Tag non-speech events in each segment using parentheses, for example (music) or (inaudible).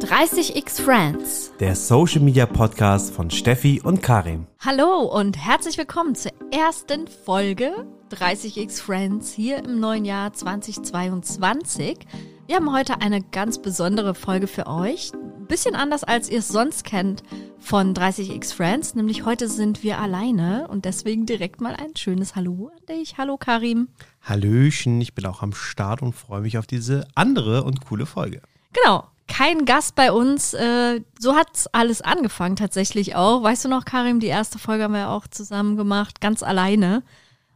30x Friends. Der Social Media Podcast von Steffi und Karim. Hallo und herzlich willkommen zur ersten Folge 30x Friends hier im neuen Jahr 2022. Wir haben heute eine ganz besondere Folge für euch. Ein bisschen anders, als ihr es sonst kennt von 30x Friends. Nämlich heute sind wir alleine und deswegen direkt mal ein schönes Hallo an dich. Hallo Karim. Hallöchen, ich bin auch am Start und freue mich auf diese andere und coole Folge. Genau, kein Gast bei uns. Äh, so hat's alles angefangen tatsächlich auch. Weißt du noch, Karim, die erste Folge haben wir auch zusammen gemacht, ganz alleine.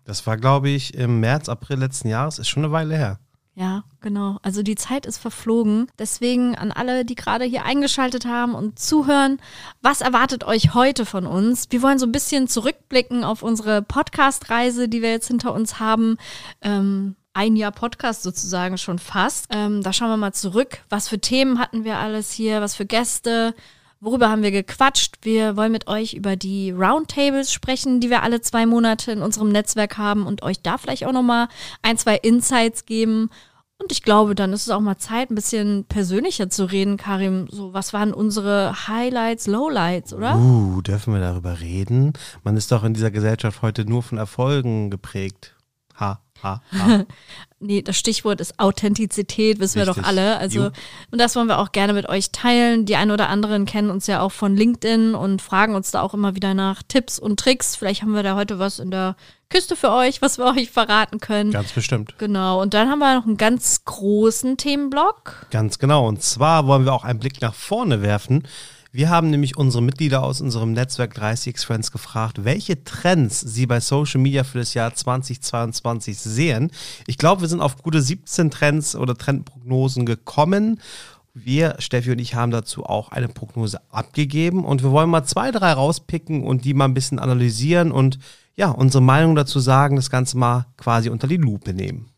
Das war, glaube ich, im März, April letzten Jahres. Ist schon eine Weile her. Ja, genau. Also die Zeit ist verflogen. Deswegen an alle, die gerade hier eingeschaltet haben und zuhören, was erwartet euch heute von uns? Wir wollen so ein bisschen zurückblicken auf unsere Podcast-Reise, die wir jetzt hinter uns haben. Ähm, ein Jahr Podcast sozusagen schon fast. Ähm, da schauen wir mal zurück. Was für Themen hatten wir alles hier? Was für Gäste? Worüber haben wir gequatscht? Wir wollen mit euch über die Roundtables sprechen, die wir alle zwei Monate in unserem Netzwerk haben und euch da vielleicht auch nochmal ein, zwei Insights geben. Und ich glaube, dann ist es auch mal Zeit, ein bisschen persönlicher zu reden, Karim. So, was waren unsere Highlights, Lowlights, oder? Uh, dürfen wir darüber reden? Man ist doch in dieser Gesellschaft heute nur von Erfolgen geprägt. Ha, ha, (laughs) nee, das Stichwort ist Authentizität, wissen Richtig. wir doch alle. Also, und das wollen wir auch gerne mit euch teilen. Die einen oder anderen kennen uns ja auch von LinkedIn und fragen uns da auch immer wieder nach Tipps und Tricks. Vielleicht haben wir da heute was in der Küste für euch, was wir (laughs) euch verraten können. Ganz bestimmt. Genau. Und dann haben wir noch einen ganz großen Themenblock. Ganz genau. Und zwar wollen wir auch einen Blick nach vorne werfen. Wir haben nämlich unsere Mitglieder aus unserem Netzwerk 30x Friends gefragt, welche Trends sie bei Social Media für das Jahr 2022 sehen. Ich glaube, wir sind auf gute 17 Trends oder Trendprognosen gekommen. Wir, Steffi und ich, haben dazu auch eine Prognose abgegeben und wir wollen mal zwei, drei rauspicken und die mal ein bisschen analysieren und ja, unsere Meinung dazu sagen, das Ganze mal quasi unter die Lupe nehmen.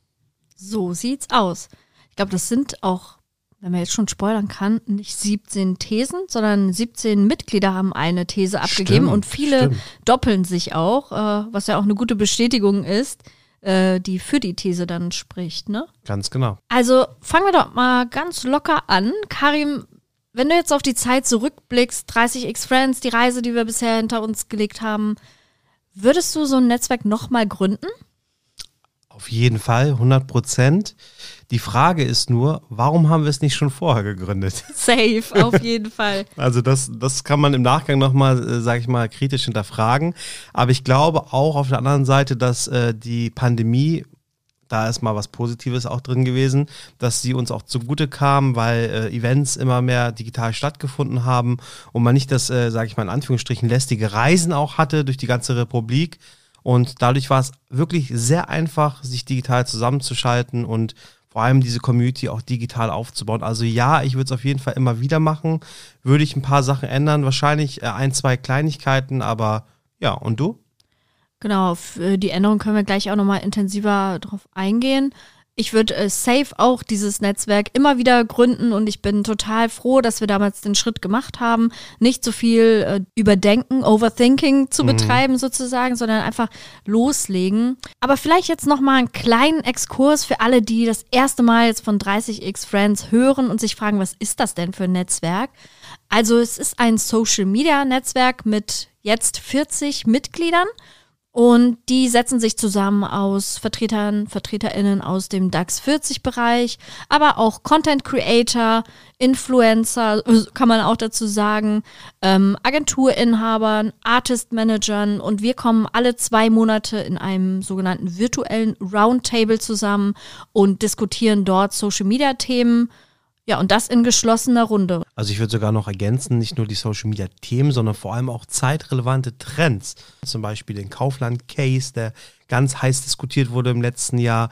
So sieht's aus. Ich glaube, das sind auch wenn man jetzt schon spoilern kann, nicht 17 Thesen, sondern 17 Mitglieder haben eine These abgegeben stimmt, und viele stimmt. doppeln sich auch, äh, was ja auch eine gute Bestätigung ist, äh, die für die These dann spricht, ne? Ganz genau. Also fangen wir doch mal ganz locker an. Karim, wenn du jetzt auf die Zeit zurückblickst, 30x Friends, die Reise, die wir bisher hinter uns gelegt haben, würdest du so ein Netzwerk nochmal gründen? Auf jeden Fall, 100 Prozent. Die Frage ist nur, warum haben wir es nicht schon vorher gegründet? (laughs) Safe, auf jeden Fall. Also das, das kann man im Nachgang nochmal, äh, sage ich mal, kritisch hinterfragen. Aber ich glaube auch auf der anderen Seite, dass äh, die Pandemie da ist mal was Positives auch drin gewesen, dass sie uns auch zugute kam, weil äh, Events immer mehr digital stattgefunden haben und man nicht das, äh, sage ich mal in Anführungsstrichen, lästige Reisen auch hatte durch die ganze Republik, und dadurch war es wirklich sehr einfach, sich digital zusammenzuschalten und vor allem diese Community auch digital aufzubauen. Also ja, ich würde es auf jeden Fall immer wieder machen. Würde ich ein paar Sachen ändern, wahrscheinlich äh, ein, zwei Kleinigkeiten, aber ja, und du? Genau, auf äh, die Änderung können wir gleich auch nochmal intensiver drauf eingehen ich würde äh, safe auch dieses Netzwerk immer wieder gründen und ich bin total froh, dass wir damals den Schritt gemacht haben, nicht so viel äh, überdenken, Overthinking zu mhm. betreiben sozusagen, sondern einfach loslegen. Aber vielleicht jetzt noch mal einen kleinen Exkurs für alle, die das erste Mal jetzt von 30x Friends hören und sich fragen, was ist das denn für ein Netzwerk? Also es ist ein Social Media Netzwerk mit jetzt 40 Mitgliedern und die setzen sich zusammen aus Vertretern, Vertreterinnen aus dem DAX 40 Bereich, aber auch Content Creator, Influencer, kann man auch dazu sagen, ähm, Agenturinhabern, Artist Managern. Und wir kommen alle zwei Monate in einem sogenannten virtuellen Roundtable zusammen und diskutieren dort Social Media Themen ja, und das in geschlossener Runde. Also ich würde sogar noch ergänzen, nicht nur die Social Media Themen, sondern vor allem auch zeitrelevante Trends. Zum Beispiel den Kaufland Case, der ganz heiß diskutiert wurde im letzten Jahr.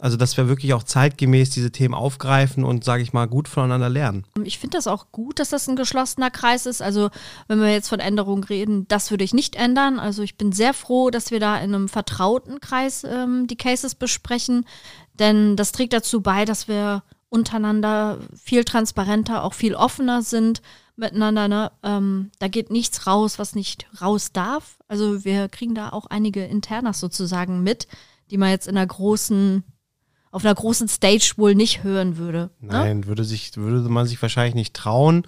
Also, dass wir wirklich auch zeitgemäß diese Themen aufgreifen und, sage ich mal, gut voneinander lernen. Ich finde das auch gut, dass das ein geschlossener Kreis ist. Also, wenn wir jetzt von Änderungen reden, das würde ich nicht ändern. Also, ich bin sehr froh, dass wir da in einem vertrauten Kreis ähm, die Cases besprechen. Denn das trägt dazu bei, dass wir untereinander viel transparenter, auch viel offener sind miteinander. Ne? Ähm, da geht nichts raus, was nicht raus darf. Also wir kriegen da auch einige Internas sozusagen mit, die man jetzt in einer großen, auf einer großen Stage wohl nicht hören würde. Ne? Nein, würde, sich, würde man sich wahrscheinlich nicht trauen.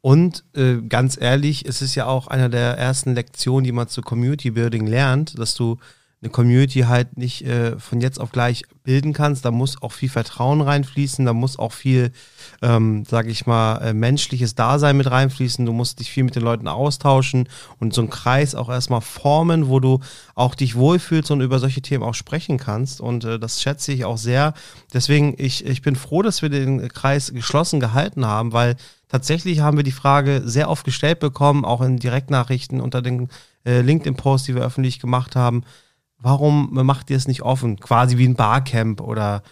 Und äh, ganz ehrlich, es ist ja auch einer der ersten Lektionen, die man zu Community Building lernt, dass du eine Community halt nicht äh, von jetzt auf gleich bilden kannst. Da muss auch viel Vertrauen reinfließen, da muss auch viel, ähm, sag ich mal, äh, menschliches Dasein mit reinfließen. Du musst dich viel mit den Leuten austauschen und so einen Kreis auch erstmal formen, wo du auch dich wohlfühlst und über solche Themen auch sprechen kannst. Und äh, das schätze ich auch sehr. Deswegen, ich, ich bin froh, dass wir den Kreis geschlossen gehalten haben, weil tatsächlich haben wir die Frage sehr oft gestellt bekommen, auch in Direktnachrichten unter den äh, LinkedIn-Posts, die wir öffentlich gemacht haben warum macht ihr es nicht offen? Quasi wie ein Barcamp oder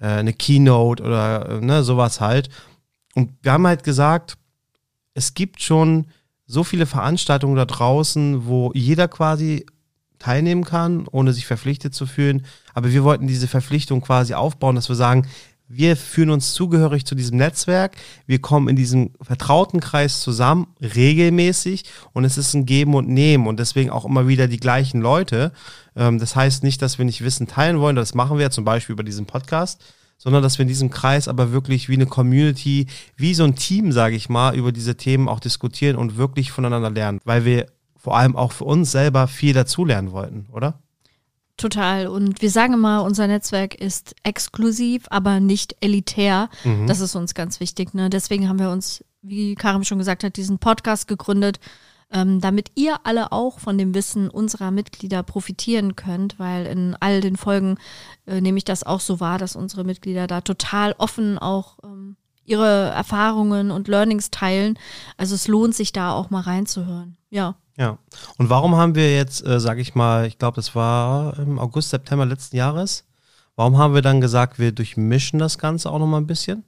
äh, eine Keynote oder äh, ne, sowas halt. Und wir haben halt gesagt, es gibt schon so viele Veranstaltungen da draußen, wo jeder quasi teilnehmen kann, ohne sich verpflichtet zu fühlen. Aber wir wollten diese Verpflichtung quasi aufbauen, dass wir sagen, wir fühlen uns zugehörig zu diesem Netzwerk, wir kommen in diesem vertrauten Kreis zusammen, regelmäßig und es ist ein Geben und Nehmen und deswegen auch immer wieder die gleichen Leute. Ähm, das heißt nicht, dass wir nicht Wissen teilen wollen, das machen wir zum Beispiel über diesen Podcast, sondern dass wir in diesem Kreis aber wirklich wie eine Community, wie so ein Team, sage ich mal, über diese Themen auch diskutieren und wirklich voneinander lernen, weil wir vor allem auch für uns selber viel dazulernen wollten, oder? Total. Und wir sagen immer, unser Netzwerk ist exklusiv, aber nicht elitär. Mhm. Das ist uns ganz wichtig. Ne? Deswegen haben wir uns, wie Karim schon gesagt hat, diesen Podcast gegründet, ähm, damit ihr alle auch von dem Wissen unserer Mitglieder profitieren könnt, weil in all den Folgen äh, nehme ich das auch so wahr, dass unsere Mitglieder da total offen auch ähm, ihre Erfahrungen und Learnings teilen. Also es lohnt sich da auch mal reinzuhören. Ja. Ja. Und warum haben wir jetzt, äh, sage ich mal, ich glaube, das war im August, September letzten Jahres, warum haben wir dann gesagt, wir durchmischen das Ganze auch nochmal ein bisschen?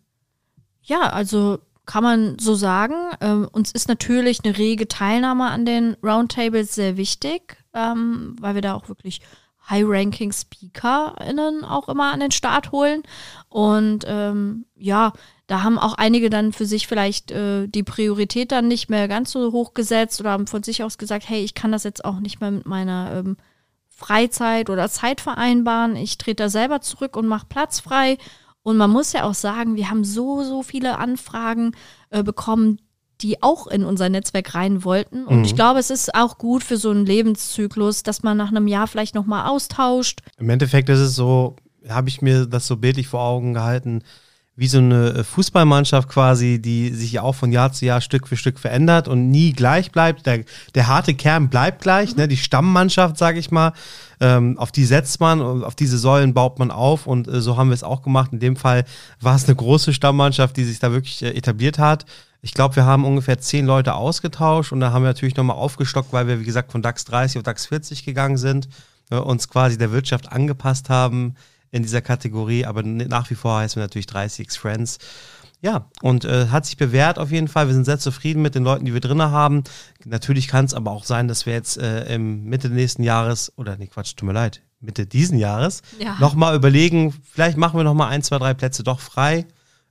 Ja, also kann man so sagen. Ähm, uns ist natürlich eine rege Teilnahme an den Roundtables sehr wichtig, ähm, weil wir da auch wirklich High-Ranking-SpeakerInnen auch immer an den Start holen. Und ähm, ja, da haben auch einige dann für sich vielleicht äh, die Priorität dann nicht mehr ganz so hoch gesetzt oder haben von sich aus gesagt, hey, ich kann das jetzt auch nicht mehr mit meiner ähm, Freizeit oder Zeit vereinbaren. Ich trete da selber zurück und mache Platz frei. Und man muss ja auch sagen, wir haben so, so viele Anfragen äh, bekommen, die auch in unser Netzwerk rein wollten. Und mhm. ich glaube, es ist auch gut für so einen Lebenszyklus, dass man nach einem Jahr vielleicht nochmal austauscht. Im Endeffekt ist es so, habe ich mir das so bildlich vor Augen gehalten, wie so eine äh, Fußballmannschaft quasi, die sich ja auch von Jahr zu Jahr Stück für Stück verändert und nie gleich bleibt. Der, der harte Kern bleibt gleich, mhm. ne? die Stammmannschaft, sage ich mal. Ähm, auf die setzt man und auf diese Säulen baut man auf und äh, so haben wir es auch gemacht. In dem Fall war es eine große Stammmannschaft, die sich da wirklich äh, etabliert hat. Ich glaube, wir haben ungefähr zehn Leute ausgetauscht und da haben wir natürlich nochmal aufgestockt, weil wir, wie gesagt, von DAX 30 auf DAX 40 gegangen sind, äh, uns quasi der Wirtschaft angepasst haben in dieser Kategorie, aber nach wie vor heißen wir natürlich 30x Friends. Ja, und äh, hat sich bewährt auf jeden Fall. Wir sind sehr zufrieden mit den Leuten, die wir drin haben. Natürlich kann es aber auch sein, dass wir jetzt äh, im Mitte nächsten Jahres, oder nee, Quatsch, tut mir leid, Mitte diesen Jahres, ja. nochmal überlegen, vielleicht machen wir nochmal ein, zwei, drei Plätze doch frei.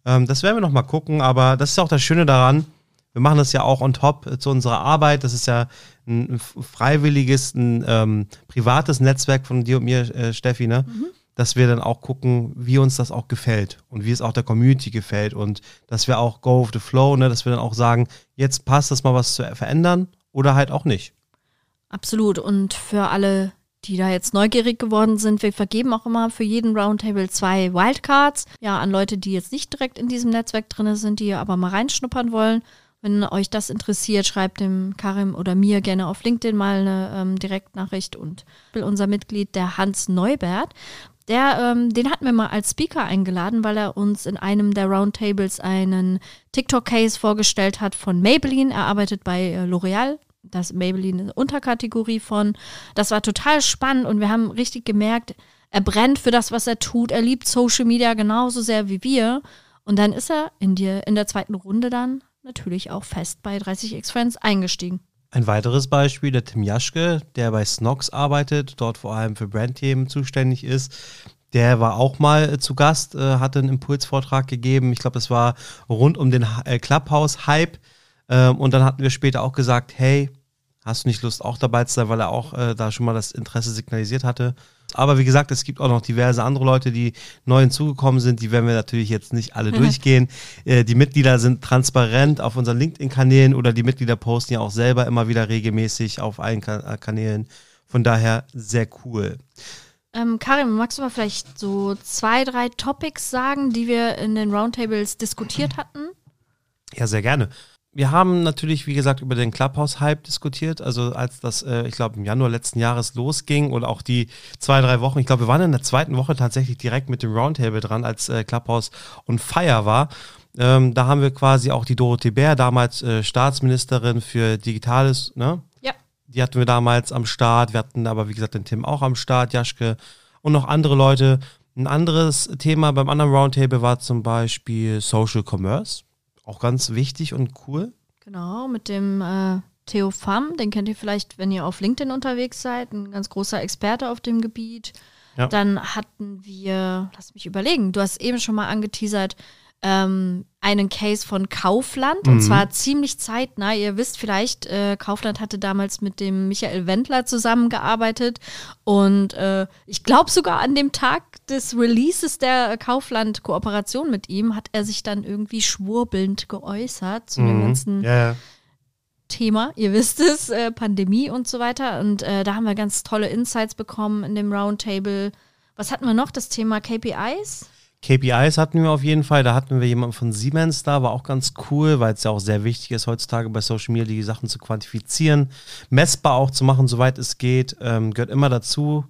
Ähm, das werden wir nochmal gucken, aber das ist auch das Schöne daran. Wir machen das ja auch on top äh, zu unserer Arbeit. Das ist ja ein, ein freiwilliges, ein ähm, privates Netzwerk von dir und mir, äh, Steffi, ne? Mhm dass wir dann auch gucken, wie uns das auch gefällt und wie es auch der Community gefällt und dass wir auch go with the flow, ne, dass wir dann auch sagen, jetzt passt das mal was zu verändern oder halt auch nicht. Absolut. Und für alle, die da jetzt neugierig geworden sind, wir vergeben auch immer für jeden Roundtable zwei Wildcards, ja, an Leute, die jetzt nicht direkt in diesem Netzwerk drin sind, die aber mal reinschnuppern wollen. Wenn euch das interessiert, schreibt dem Karim oder mir gerne auf LinkedIn mal eine ähm, Direktnachricht und unser Mitglied, der Hans Neubert, der, ähm, den hatten wir mal als Speaker eingeladen, weil er uns in einem der Roundtables einen TikTok-Case vorgestellt hat von Maybelline. Er arbeitet bei äh, L'Oreal. Das Maybelline eine Unterkategorie von. Das war total spannend und wir haben richtig gemerkt, er brennt für das, was er tut. Er liebt Social Media genauso sehr wie wir. Und dann ist er in, die, in der zweiten Runde dann natürlich auch fest bei 30x Friends eingestiegen. Ein weiteres Beispiel, der Tim Jaschke, der bei Snox arbeitet, dort vor allem für Brandthemen zuständig ist. Der war auch mal äh, zu Gast, äh, hatte einen Impulsvortrag gegeben. Ich glaube, das war rund um den äh, Clubhouse-Hype. Ähm, und dann hatten wir später auch gesagt, hey, hast du nicht Lust auch dabei zu sein, weil er auch äh, da schon mal das Interesse signalisiert hatte. Aber wie gesagt, es gibt auch noch diverse andere Leute, die neu hinzugekommen sind. Die werden wir natürlich jetzt nicht alle durchgehen. Äh, die Mitglieder sind transparent auf unseren LinkedIn-Kanälen oder die Mitglieder posten ja auch selber immer wieder regelmäßig auf allen kan Kanälen. Von daher sehr cool. Ähm, Karim, magst du mal vielleicht so zwei, drei Topics sagen, die wir in den Roundtables diskutiert hatten? Ja, sehr gerne. Wir haben natürlich, wie gesagt, über den Clubhouse-Hype diskutiert. Also als das, äh, ich glaube, im Januar letzten Jahres losging oder auch die zwei, drei Wochen. Ich glaube, wir waren in der zweiten Woche tatsächlich direkt mit dem Roundtable dran, als äh, Clubhouse on Fire war. Ähm, da haben wir quasi auch die Dorothee Bär, damals äh, Staatsministerin für Digitales, ne? Ja. Die hatten wir damals am Start. Wir hatten aber, wie gesagt, den Tim auch am Start, Jaschke und noch andere Leute. Ein anderes Thema beim anderen Roundtable war zum Beispiel Social Commerce. Auch ganz wichtig und cool. Genau, mit dem äh, Theo Pham, den kennt ihr vielleicht, wenn ihr auf LinkedIn unterwegs seid, ein ganz großer Experte auf dem Gebiet. Ja. Dann hatten wir, lass mich überlegen, du hast eben schon mal angeteasert, ähm, einen Case von Kaufland und Mhm. zwar ziemlich zeitnah. Ihr wisst vielleicht, äh, Kaufland hatte damals mit dem Michael Wendler zusammengearbeitet und äh, ich glaube sogar an dem Tag des Releases der Kaufland-Kooperation mit ihm hat er sich dann irgendwie schwurbelnd geäußert zu dem Mhm. ganzen Ja, ja. Thema, ihr wisst es, äh, Pandemie und so weiter. Und äh, da haben wir ganz tolle Insights bekommen in dem Roundtable. Was hatten wir noch? Das Thema KPIs? KPIs hatten wir auf jeden Fall. Da hatten wir jemanden von Siemens da, war auch ganz cool, weil es ja auch sehr wichtig ist, heutzutage bei Social Media die Sachen zu quantifizieren, messbar auch zu machen, soweit es geht. Ähm, gehört immer dazu.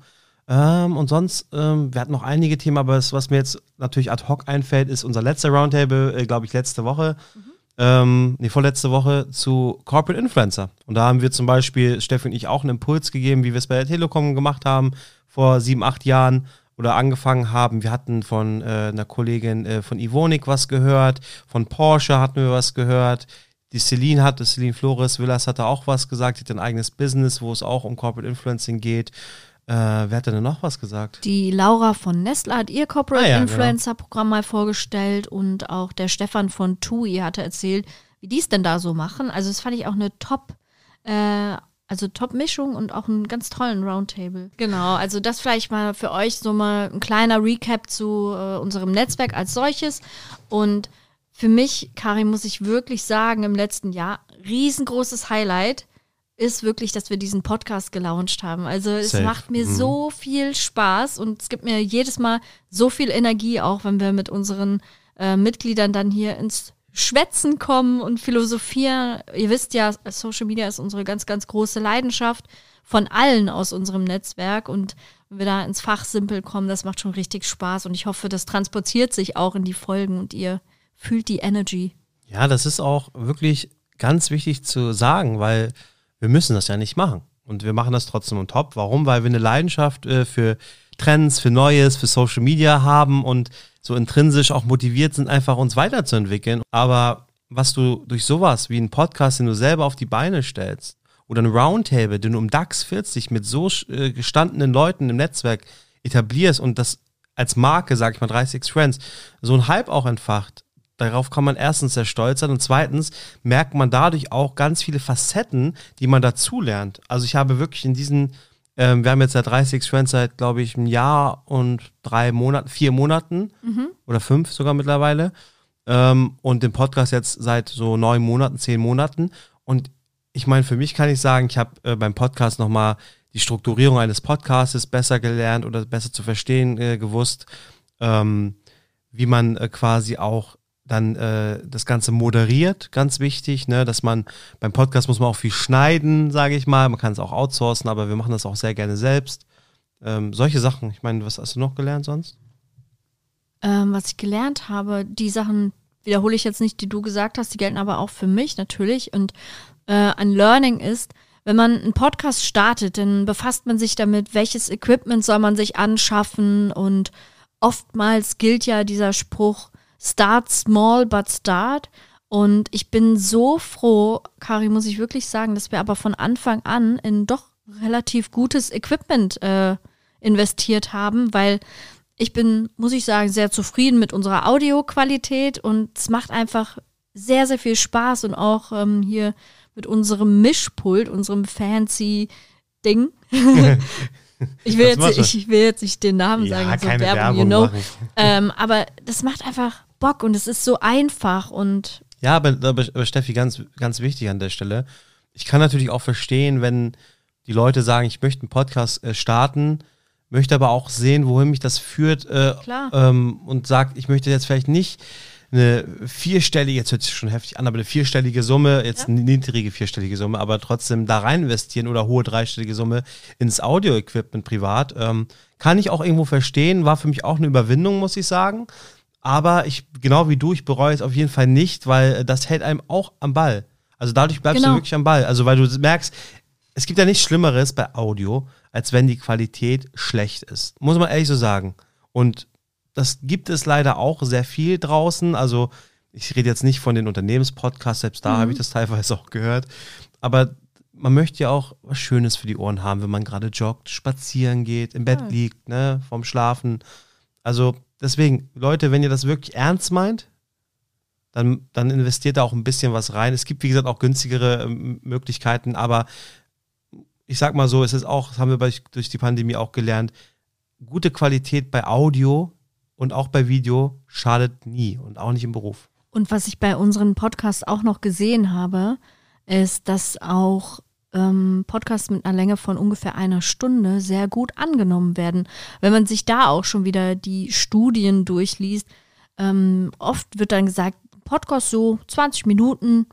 Ähm, und sonst, ähm, wir hatten noch einige Themen, aber das, was mir jetzt natürlich ad hoc einfällt, ist unser letzter Roundtable, äh, glaube ich, letzte Woche. Ähm, nee, vorletzte Woche zu Corporate Influencer. Und da haben wir zum Beispiel, Steffi und ich, auch einen Impuls gegeben, wie wir es bei der Telekom gemacht haben, vor sieben, acht Jahren oder angefangen haben. Wir hatten von äh, einer Kollegin äh, von Ivonik was gehört, von Porsche hatten wir was gehört. Die Celine hatte, Celine Flores Villas hatte auch was gesagt, die hat ein eigenes Business, wo es auch um Corporate Influencing geht. Äh, wer hat denn noch was gesagt? Die Laura von Nestle hat ihr Corporate Ah ja, Influencer-Programm mal vorgestellt und auch der Stefan von TUI hatte erzählt, wie die es denn da so machen. Also das fand ich auch eine Top, äh, also Top-Mischung und auch einen ganz tollen Roundtable. Genau, also das vielleicht mal für euch so mal ein kleiner Recap zu äh, unserem Netzwerk als solches. Und für mich, Karin, muss ich wirklich sagen, im letzten Jahr riesengroßes Highlight ist wirklich, dass wir diesen Podcast gelauncht haben. Also es Safe. macht mir Mhm. so viel Spaß und es gibt mir jedes Mal so viel Energie, auch wenn wir mit unseren äh, Mitgliedern dann hier ins Schwätzen kommen und philosophieren. Ihr wisst ja, Social Media ist unsere ganz, ganz große Leidenschaft von allen aus unserem Netzwerk und wenn wir da ins Fachsimpel kommen, das macht schon richtig Spaß und ich hoffe, das transportiert sich auch in die Folgen und ihr fühlt die Energy. Ja, das ist auch wirklich ganz wichtig zu sagen, weil wir müssen das ja nicht machen. Und wir machen das trotzdem on top. Warum? Weil wir eine Leidenschaft äh, für Trends, für Neues, für Social Media haben und so intrinsisch auch motiviert sind, einfach uns weiterzuentwickeln. Aber was du durch sowas wie einen Podcast, den du selber auf die Beine stellst, oder ein Roundtable, den du im DAX 40 mit so äh, gestandenen Leuten im Netzwerk etablierst und das als Marke, sag ich mal, 36 Friends, so ein Hype auch entfacht, darauf kann man erstens sehr stolz sein und zweitens merkt man dadurch auch ganz viele Facetten, die man dazulernt. Also ich habe wirklich in diesen, ähm, wir haben jetzt seit 36 Friends seit, glaube ich, einem Jahr und drei Monaten, vier Monaten oder fünf sogar mittlerweile. Ähm, und den Podcast jetzt seit so neun Monaten, zehn Monaten. Und ich meine, für mich kann ich sagen, ich habe äh, beim Podcast nochmal die Strukturierung eines Podcastes besser gelernt oder besser zu verstehen äh, gewusst, ähm, wie man äh, quasi auch dann äh, das Ganze moderiert, ganz wichtig, ne, dass man beim Podcast muss man auch viel schneiden, sage ich mal, man kann es auch outsourcen, aber wir machen das auch sehr gerne selbst. Ähm, solche Sachen, ich meine, was hast du noch gelernt sonst? Ähm, was ich gelernt habe, die Sachen wiederhole ich jetzt nicht, die du gesagt hast, die gelten aber auch für mich natürlich. Und äh, ein Learning ist, wenn man einen Podcast startet, dann befasst man sich damit, welches Equipment soll man sich anschaffen. Und oftmals gilt ja dieser Spruch, start small but start. Und ich bin so froh, Kari, muss ich wirklich sagen, dass wir aber von Anfang an in doch relativ gutes Equipment äh, investiert haben, weil ich bin, muss ich sagen, sehr zufrieden mit unserer Audioqualität und es macht einfach sehr, sehr viel Spaß und auch ähm, hier mit unserem Mischpult, unserem fancy Ding, (laughs) Ich will, jetzt, ich will jetzt nicht den Namen Ja, sagen, so Werbung, Werbung you know. Ähm, aber das macht einfach Bock und es ist so einfach und Ja, aber, aber, Steffi, ganz, ganz wichtig an der Stelle. Ich kann natürlich auch verstehen, wenn die Leute sagen, ich möchte einen Podcast äh, starten, möchte aber auch sehen, wohin mich das führt äh, ähm, und sagt, ich möchte jetzt vielleicht nicht eine vierstellige, jetzt hört sich schon heftig an, aber eine vierstellige Summe, jetzt Ja. eine niedrige vierstellige Summe, aber trotzdem da rein investieren oder hohe dreistellige Summe ins Audio-Equipment privat, ähm, kann ich auch irgendwo verstehen, war für mich auch eine Überwindung, muss ich sagen. Aber ich, genau wie du, ich bereue es auf jeden Fall nicht, weil äh, das hält einem auch am Ball. Also dadurch bleibst Genau. du wirklich am Ball. Also weil du merkst, es gibt ja nichts Schlimmeres bei Audio, als wenn die Qualität schlecht ist. Muss man ehrlich so sagen. Und das gibt es leider auch sehr viel draußen. Also ich rede jetzt nicht von den Unternehmenspodcasts, selbst da habe ich das (laughs) teilweise auch gehört. Aber man möchte ja auch was Schönes für die Ohren haben, wenn man gerade joggt, spazieren geht, im Bett Ja. liegt, ne, vorm Schlafen. Also deswegen, Leute, wenn ihr das wirklich ernst meint, dann, dann investiert da auch ein bisschen was rein. Es gibt, wie gesagt, auch günstigere ähm, Möglichkeiten, aber ich sag mal so, es ist auch, das haben wir bei, durch die Pandemie auch gelernt, gute Qualität bei Audio und auch bei Video schadet nie und auch nicht im Beruf. Und was ich bei unseren Podcasts auch noch gesehen habe, ist, dass auch ähm, Podcasts mit einer Länge von ungefähr einer Stunde sehr gut angenommen werden. Wenn man sich da auch schon wieder die Studien durchliest, ähm, oft wird dann gesagt, Podcast so 20 Minuten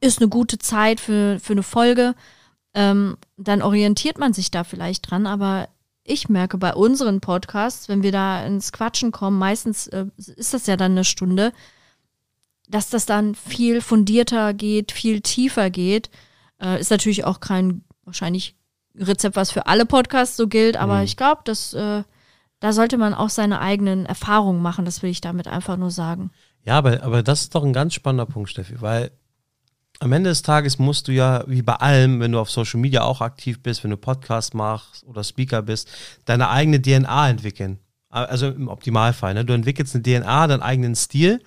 ist eine gute Zeit für, für eine Folge. Ähm, dann orientiert man sich da vielleicht dran, aber ich merke bei unseren Podcasts, wenn wir da ins Quatschen kommen, meistens äh, ist das ja dann eine Stunde, dass das dann viel fundierter geht, viel tiefer geht. Äh, ist natürlich auch kein wahrscheinlich Rezept, was für alle Podcasts so gilt, aber Mhm. ich glaube, dass äh, da sollte man auch seine eigenen Erfahrungen machen. Das will ich damit einfach nur sagen. Ja, aber, aber das ist doch ein ganz spannender Punkt, Steffi, weil am Ende des Tages musst du ja, wie bei allem, wenn du auf Social Media auch aktiv bist, wenn du Podcast machst oder Speaker bist, deine eigene DNA entwickeln. Also im Optimalfall. Ne? Du entwickelst eine DNA, deinen eigenen Stil.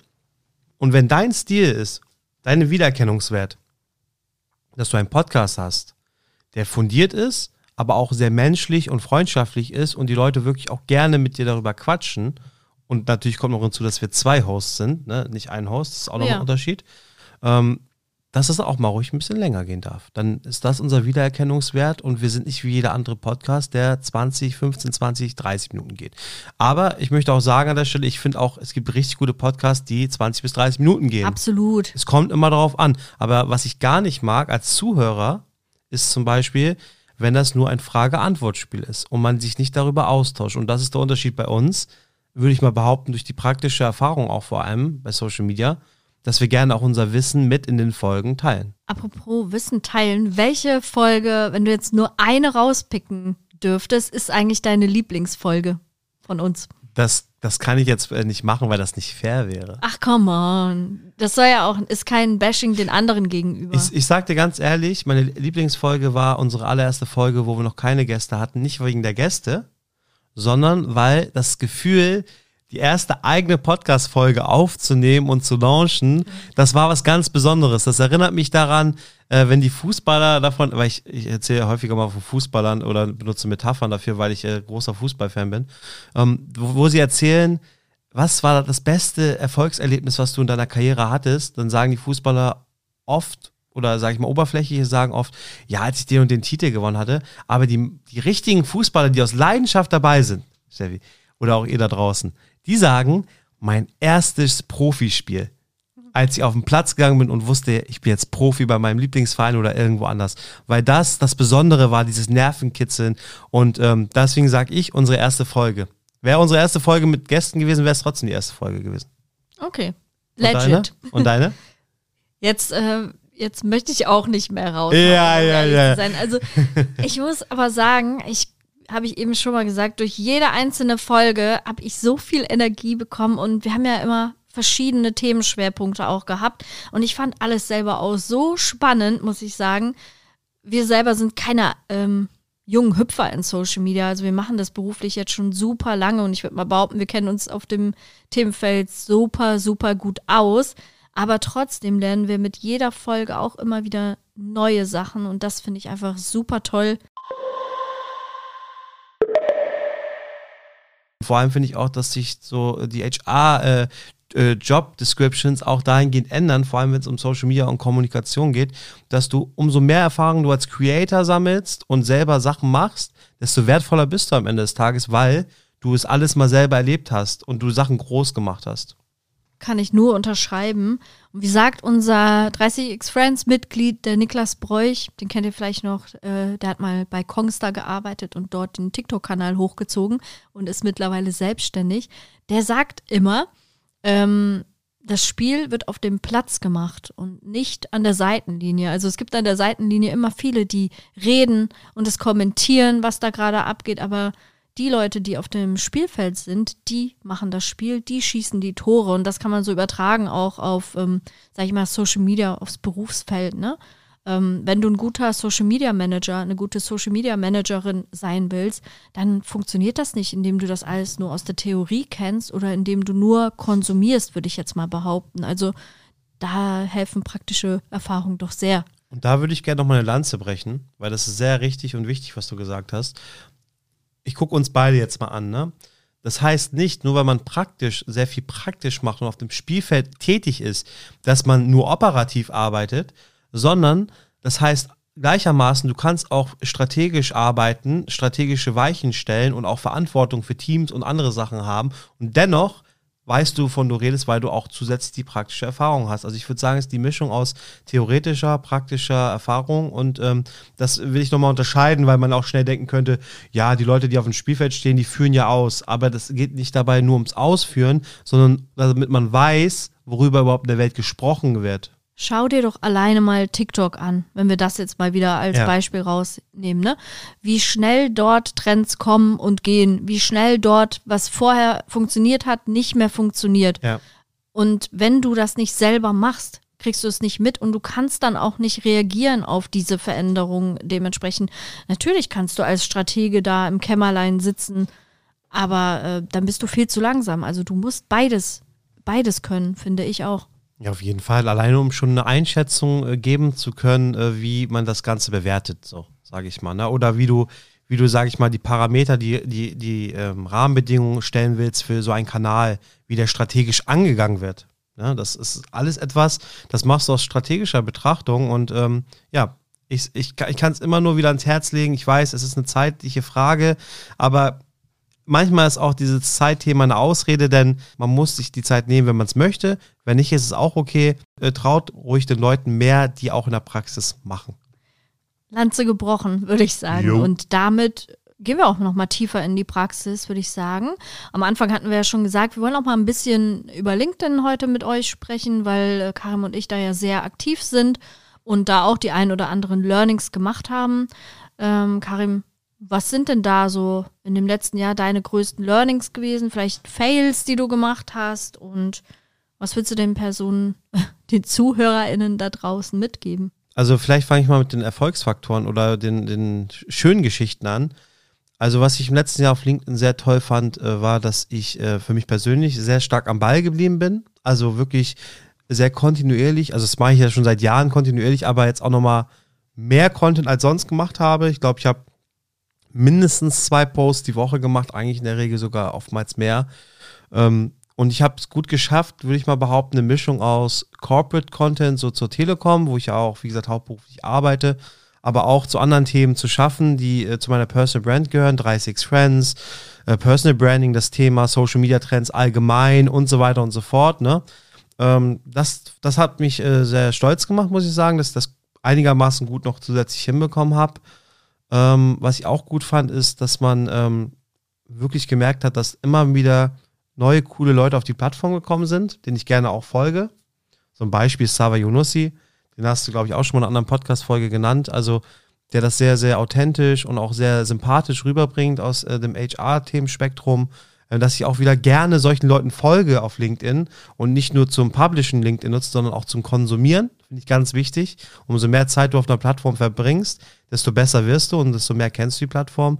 Und wenn dein Stil ist, dein Wiedererkennungswert, dass du einen Podcast hast, der fundiert ist, aber auch sehr menschlich und freundschaftlich ist und die Leute wirklich auch gerne mit dir darüber quatschen. Und natürlich kommt noch hinzu, dass wir zwei Hosts sind, ne? nicht ein Host, das ist auch noch Ja. ein Unterschied. Ähm, dass es auch mal ruhig ein bisschen länger gehen darf. Dann ist das unser Wiedererkennungswert und wir sind nicht wie jeder andere Podcast, der 20, 15, 20, 30 Minuten geht. Aber ich möchte auch sagen an der Stelle, ich finde auch, es gibt richtig gute Podcasts, die 20 bis 30 Minuten gehen. Absolut. Es kommt immer darauf an. Aber was ich gar nicht mag als Zuhörer, ist zum Beispiel, wenn das nur ein Frage-Antwort-Spiel ist und man sich nicht darüber austauscht. Und das ist der Unterschied bei uns, würde ich mal behaupten, durch die praktische Erfahrung auch vor allem bei Social Media, dass wir gerne auch unser Wissen mit in den Folgen teilen. Apropos Wissen teilen, welche Folge, wenn du jetzt nur eine rauspicken dürftest, ist eigentlich deine Lieblingsfolge von uns? Das, das kann ich jetzt äh, nicht machen, weil das nicht fair wäre. Ach, come on. Das soll ja auch, ist kein Bashing den anderen gegenüber. Ich, ich sag dir ganz ehrlich, meine Lieblingsfolge war unsere allererste Folge, wo wir noch keine Gäste hatten. Nicht wegen der Gäste, sondern weil das Gefühl, die erste eigene Podcast-Folge aufzunehmen und zu launchen, das war was ganz Besonderes. Das erinnert mich daran, äh, wenn die Fußballer davon, weil ich, ich erzähle häufiger mal von Fußballern oder benutze Metaphern dafür, weil ich äh, großer Fußballfan bin, ähm, wo, wo sie erzählen, was war das beste Erfolgserlebnis, was du in deiner Karriere hattest, dann sagen die Fußballer oft oder sage ich mal oberflächlich sagen oft, ja, als ich den und den Titel gewonnen hatte, aber die, die richtigen Fußballer, die aus Leidenschaft dabei sind, Steffi, oder auch ihr da draußen, die sagen, mein erstes Profispiel, als ich auf den Platz gegangen bin und wusste, ich bin jetzt Profi bei meinem Lieblingsverein oder irgendwo anders, weil das das Besondere war, dieses Nervenkitzeln und ähm, deswegen sage ich, unsere erste Folge. Wäre unsere erste Folge mit Gästen gewesen, wäre es trotzdem die erste Folge gewesen. okay. Und Deine? Und deine? (laughs) Jetzt, äh, jetzt möchte ich auch nicht mehr raus. Ja, ja, ja. Sein. Also ich muss aber sagen, ich habe ich eben schon mal gesagt, durch jede einzelne Folge habe ich so viel Energie bekommen und wir haben ja immer verschiedene Themenschwerpunkte auch gehabt und ich fand alles selber auch so spannend, muss ich sagen. Wir selber sind keine ähm, jungen Hüpfer in Social Media, also wir machen das beruflich jetzt schon super lange und ich würde mal behaupten, wir kennen uns auf dem Themenfeld super, super gut aus. Aber trotzdem lernen wir mit jeder Folge auch immer wieder neue Sachen und das finde ich einfach super toll. Vor allem finde ich auch, dass sich so die HR äh, äh, auch dahingehend ändern, vor allem wenn es um Social Media und Kommunikation geht, dass du umso mehr Erfahrung du als Creator sammelst und selber Sachen machst, desto wertvoller bist du am Ende des Tages, weil du es alles mal selber erlebt hast und du Sachen groß gemacht hast. Kann ich nur unterschreiben. Und wie sagt unser 30x Friends Mitglied, der Niklas Bräuch, den kennt ihr vielleicht noch, äh, der hat mal bei Kongstar gearbeitet und dort den TikTok-Kanal hochgezogen und ist mittlerweile selbstständig. Der sagt immer, ähm, das Spiel wird auf dem Platz gemacht und nicht an der Seitenlinie. Also es gibt an der Seitenlinie immer viele, die reden und es kommentieren, was da gerade abgeht, aber die Leute, die auf dem Spielfeld sind, die machen das Spiel, die schießen die Tore und das kann man so übertragen auch auf, ähm, sag ich mal, Social Media, aufs Berufsfeld, ne? ähm, wenn du ein guter Social Media Manager, eine gute Social Media Managerin sein willst, dann funktioniert das nicht, indem du das alles nur aus der Theorie kennst oder indem du nur konsumierst, würde ich jetzt mal behaupten. Also da helfen praktische Erfahrungen doch sehr. Und da würde ich gerne noch mal eine Lanze brechen, weil das ist sehr richtig und wichtig, was du gesagt hast. Ich gucke uns beide jetzt mal an, ne? Das heißt nicht, nur weil man praktisch, sehr viel praktisch macht und auf dem Spielfeld tätig ist, dass man nur operativ arbeitet, sondern das heißt gleichermaßen, du kannst auch strategisch arbeiten, strategische Weichen stellen und auch Verantwortung für Teams und andere Sachen haben und dennoch weißt du, von du redest, weil du auch zusätzlich die praktische Erfahrung hast. Also ich würde sagen, es ist die Mischung aus theoretischer, praktischer Erfahrung und ähm, das will ich nochmal unterscheiden, weil man auch schnell denken könnte, ja, die Leute, die auf dem Spielfeld stehen, die führen ja aus, aber das geht nicht dabei nur ums Ausführen, sondern damit man weiß, worüber überhaupt in der Welt gesprochen wird. Schau dir doch alleine mal TikTok an, wenn wir das jetzt mal wieder als ja. Beispiel rausnehmen, ne? Wie schnell dort Trends kommen und gehen, wie schnell dort, was vorher funktioniert hat, nicht mehr funktioniert. Ja. Und wenn du das nicht selber machst, kriegst du es nicht mit und du kannst dann auch nicht reagieren auf diese Veränderungen dementsprechend. Natürlich kannst du als Stratege da im Kämmerlein sitzen, aber äh, dann bist du viel zu langsam. Also du musst beides, beides können, finde ich auch. Ja, auf jeden Fall. Alleine um schon eine Einschätzung äh, geben zu können, äh, wie man das Ganze bewertet, so sage ich mal. Ne? Oder wie du, wie du, sage ich mal, die Parameter, die, die, die ähm, Rahmenbedingungen stellen willst für so einen Kanal, wie der strategisch angegangen wird. Ne? Das ist alles etwas, das machst du aus strategischer Betrachtung und ähm, ja, ich, ich, ich kann es immer nur wieder ans Herz legen. Ich weiß, es ist eine zeitliche Frage, aber manchmal ist auch dieses Zeitthema eine Ausrede, denn man muss sich die Zeit nehmen, wenn man es möchte. Wenn nicht, ist es auch okay. Äh, traut ruhig den Leuten mehr, die auch in der Praxis machen. Lanze gebrochen, würde ich sagen. Jo. Und damit gehen wir auch noch mal tiefer in die Praxis, würde ich sagen. Am Anfang hatten wir ja schon gesagt, wir wollen auch mal ein bisschen über LinkedIn heute mit euch sprechen, weil äh, Karim und ich da ja sehr aktiv sind und da auch die ein oder anderen Learnings gemacht haben. Ähm, Karim, was sind denn da so in dem letzten Jahr deine größten Learnings gewesen? Vielleicht Fails, die du gemacht hast? Und was willst du den Personen, (laughs) den ZuhörerInnen da draußen mitgeben? Also vielleicht fange ich mal mit den Erfolgsfaktoren oder den, den schönen Geschichten an. Also was ich im letzten Jahr auf LinkedIn sehr toll fand, äh, war, dass ich äh, für mich persönlich sehr stark am Ball geblieben bin. Also wirklich sehr kontinuierlich. Also das mache ich ja schon seit Jahren kontinuierlich, aber jetzt auch nochmal mehr Content als sonst gemacht habe. Ich glaube, ich habe mindestens zwei Posts die Woche gemacht, eigentlich in der Regel sogar oftmals mehr. Ähm, und ich habe es gut geschafft, würde ich mal behaupten, eine Mischung aus Corporate Content, so zur Telekom, wo ich ja auch, wie gesagt, hauptberuflich arbeite, aber auch zu anderen Themen zu schaffen, die äh, zu meiner Personal Brand gehören, 36 Friends, äh, Personal Branding, das Thema Social Media Trends allgemein und so weiter und so fort. Ne? Ähm, das, das hat mich äh, sehr stolz gemacht, muss ich sagen, dass ich das einigermaßen gut noch zusätzlich hinbekommen habe. Ähm, was ich auch gut fand, ist, dass man ähm, wirklich gemerkt hat, dass immer wieder neue, coole Leute auf die Plattform gekommen sind, denen ich gerne auch folge. So ein Beispiel ist Sava Yunusi, den hast du, glaube ich, auch schon mal in einer anderen Podcast-Folge genannt. Also, der das sehr, sehr authentisch und auch sehr sympathisch rüberbringt aus äh, dem HR-Themenspektrum. Äh, dass ich auch wieder gerne solchen Leuten folge auf LinkedIn und nicht nur zum Publishen LinkedIn nutze, sondern auch zum Konsumieren. Finde ich ganz wichtig. Umso mehr Zeit du auf einer Plattform verbringst, desto besser wirst du und desto mehr kennst du die Plattform.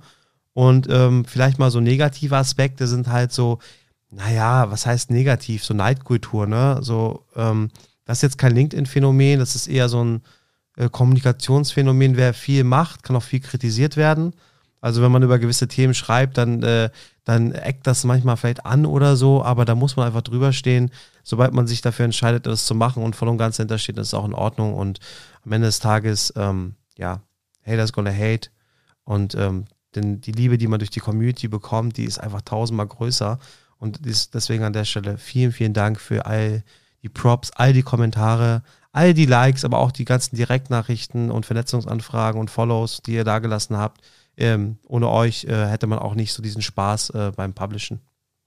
Und ähm, vielleicht mal so negative Aspekte sind halt so, naja, was heißt negativ? So Neidkultur, ne? So, ähm, das ist jetzt kein LinkedIn-Phänomen, das ist eher so ein äh, Kommunikationsphänomen. Wer viel macht, kann auch viel kritisiert werden. Also wenn man über gewisse Themen schreibt, dann, äh, dann eckt das manchmal vielleicht an oder so, aber da muss man einfach drüber stehen. Sobald man sich dafür entscheidet, das zu machen und voll und ganz dahinter steht, ist es auch in Ordnung. Und am Ende des Tages, ähm, ja, haters gonna hate. Und ähm, denn die Liebe, die man durch die Community bekommt, die ist einfach tausendmal größer. Und deswegen an der Stelle vielen, vielen Dank für all die Props, all die Kommentare, all die Likes, aber auch die ganzen Direktnachrichten und Vernetzungsanfragen und Follows, die ihr da gelassen habt. Ähm, ohne euch äh, hätte man auch nicht so diesen Spaß äh, beim Publishen.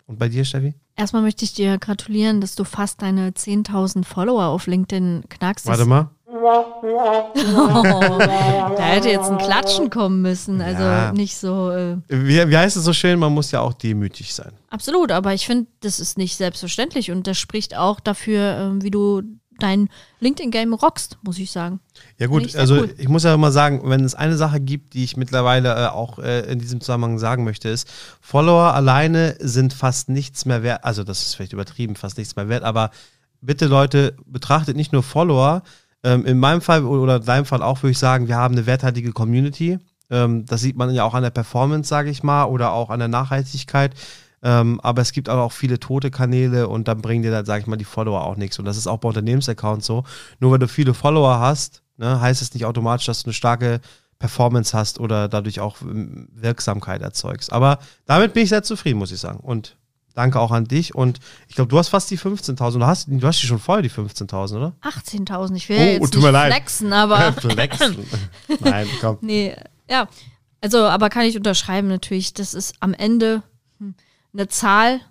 Und bei dir, Steffi? Erstmal möchte ich dir gratulieren, dass du fast deine 10.000 Follower auf LinkedIn knackst. Warte mal. Oh, (laughs) da hätte jetzt ein Klatschen kommen müssen, also ja. nicht so. Äh wie, wie heißt es so schön, man muss ja auch demütig sein. Absolut, aber ich finde, das ist nicht selbstverständlich und das spricht auch dafür, äh, wie du dein LinkedIn-Game rockst, muss ich sagen. Ja gut, ich also cool. ich muss ja immer sagen, wenn es eine Sache gibt, die ich mittlerweile äh, auch äh, in diesem Zusammenhang sagen möchte, ist, Follower alleine sind fast nichts mehr wert, also das ist vielleicht übertrieben, fast nichts mehr wert, aber bitte Leute, betrachtet nicht nur Follower, ähm, in meinem Fall oder in deinem Fall auch würde ich sagen, wir haben eine werthaltige Community. Ähm, das sieht man ja auch an der Performance, sage ich mal, oder auch an der Nachhaltigkeit. Ähm, aber es gibt auch viele tote Kanäle und dann bringen dir dann, sage ich mal, die Follower auch nichts. Und das ist auch bei Unternehmensaccounts so. Nur weil du viele Follower hast, ne, heißt es nicht automatisch, dass du eine starke Performance hast oder dadurch auch ähm, Wirksamkeit erzeugst. Aber damit bin ich sehr zufrieden, muss ich sagen. Und danke auch an dich. Und ich glaube, du hast fast die 15.000. Du hast, du hast die schon voll, die 15.000, oder? 18.000. Ich will oh, ja jetzt nicht flexen, aber. (laughs) flexen. (laughs) Nein, komm. Nee, ja. Also, aber kann ich unterschreiben natürlich, das ist am Ende hm, eine Zahl,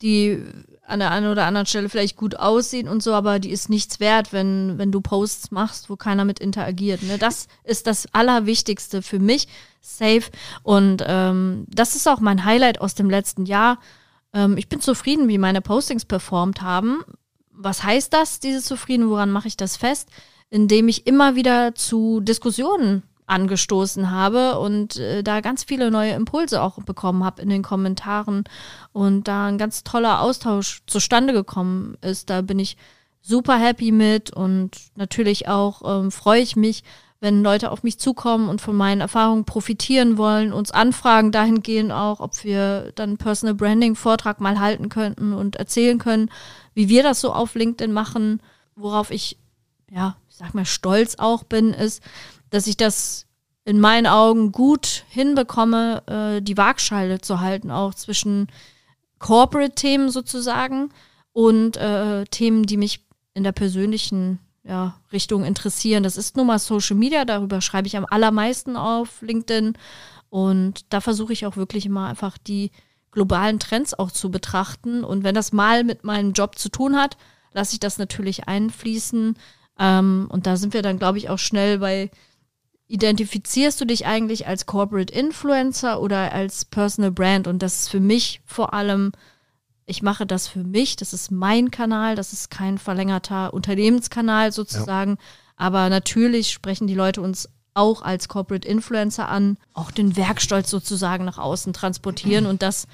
die an der einen oder anderen Stelle vielleicht gut aussieht und so, aber die ist nichts wert, wenn, wenn du Posts machst, wo keiner mit interagiert. Ne? Das ist das Allerwichtigste für mich, safe. Und ähm, das ist auch mein Highlight aus dem letzten Jahr. Ähm, ich bin zufrieden, wie meine Postings performt haben. Was heißt das, diese Zufrieden? Woran mache ich das fest? Indem ich immer wieder zu Diskussionen angestoßen habe und äh, da ganz viele neue Impulse auch bekommen habe in den Kommentaren und da ein ganz toller Austausch zustande gekommen ist. Da bin ich super happy mit und natürlich auch ähm, freue ich mich, wenn Leute auf mich zukommen und von meinen Erfahrungen profitieren wollen, uns anfragen dahingehend auch, ob wir dann Personal Branding Vortrag mal halten könnten und erzählen können, wie wir das so auf LinkedIn machen, worauf ich ja, ich sag mal stolz auch bin, ist, dass ich das in meinen Augen gut hinbekomme, äh, die Waagschale zu halten, auch zwischen Corporate-Themen sozusagen und äh, Themen, die mich in der persönlichen ja, Richtung interessieren. Das ist nun mal Social Media, darüber schreibe ich am allermeisten auf LinkedIn. Und da versuche ich auch wirklich immer einfach die globalen Trends auch zu betrachten. Und wenn das mal mit meinem Job zu tun hat, lasse ich das natürlich einfließen. Ähm, und da sind wir dann, glaube ich, auch schnell bei identifizierst du dich eigentlich als Corporate Influencer oder als Personal Brand? Und das ist für mich vor allem, ich mache das für mich, das ist mein Kanal, das ist kein verlängerter Unternehmenskanal sozusagen. Ja. Aber natürlich sprechen die Leute uns auch als Corporate Influencer an, auch den Werkstolz sozusagen nach außen transportieren (clears throat) und das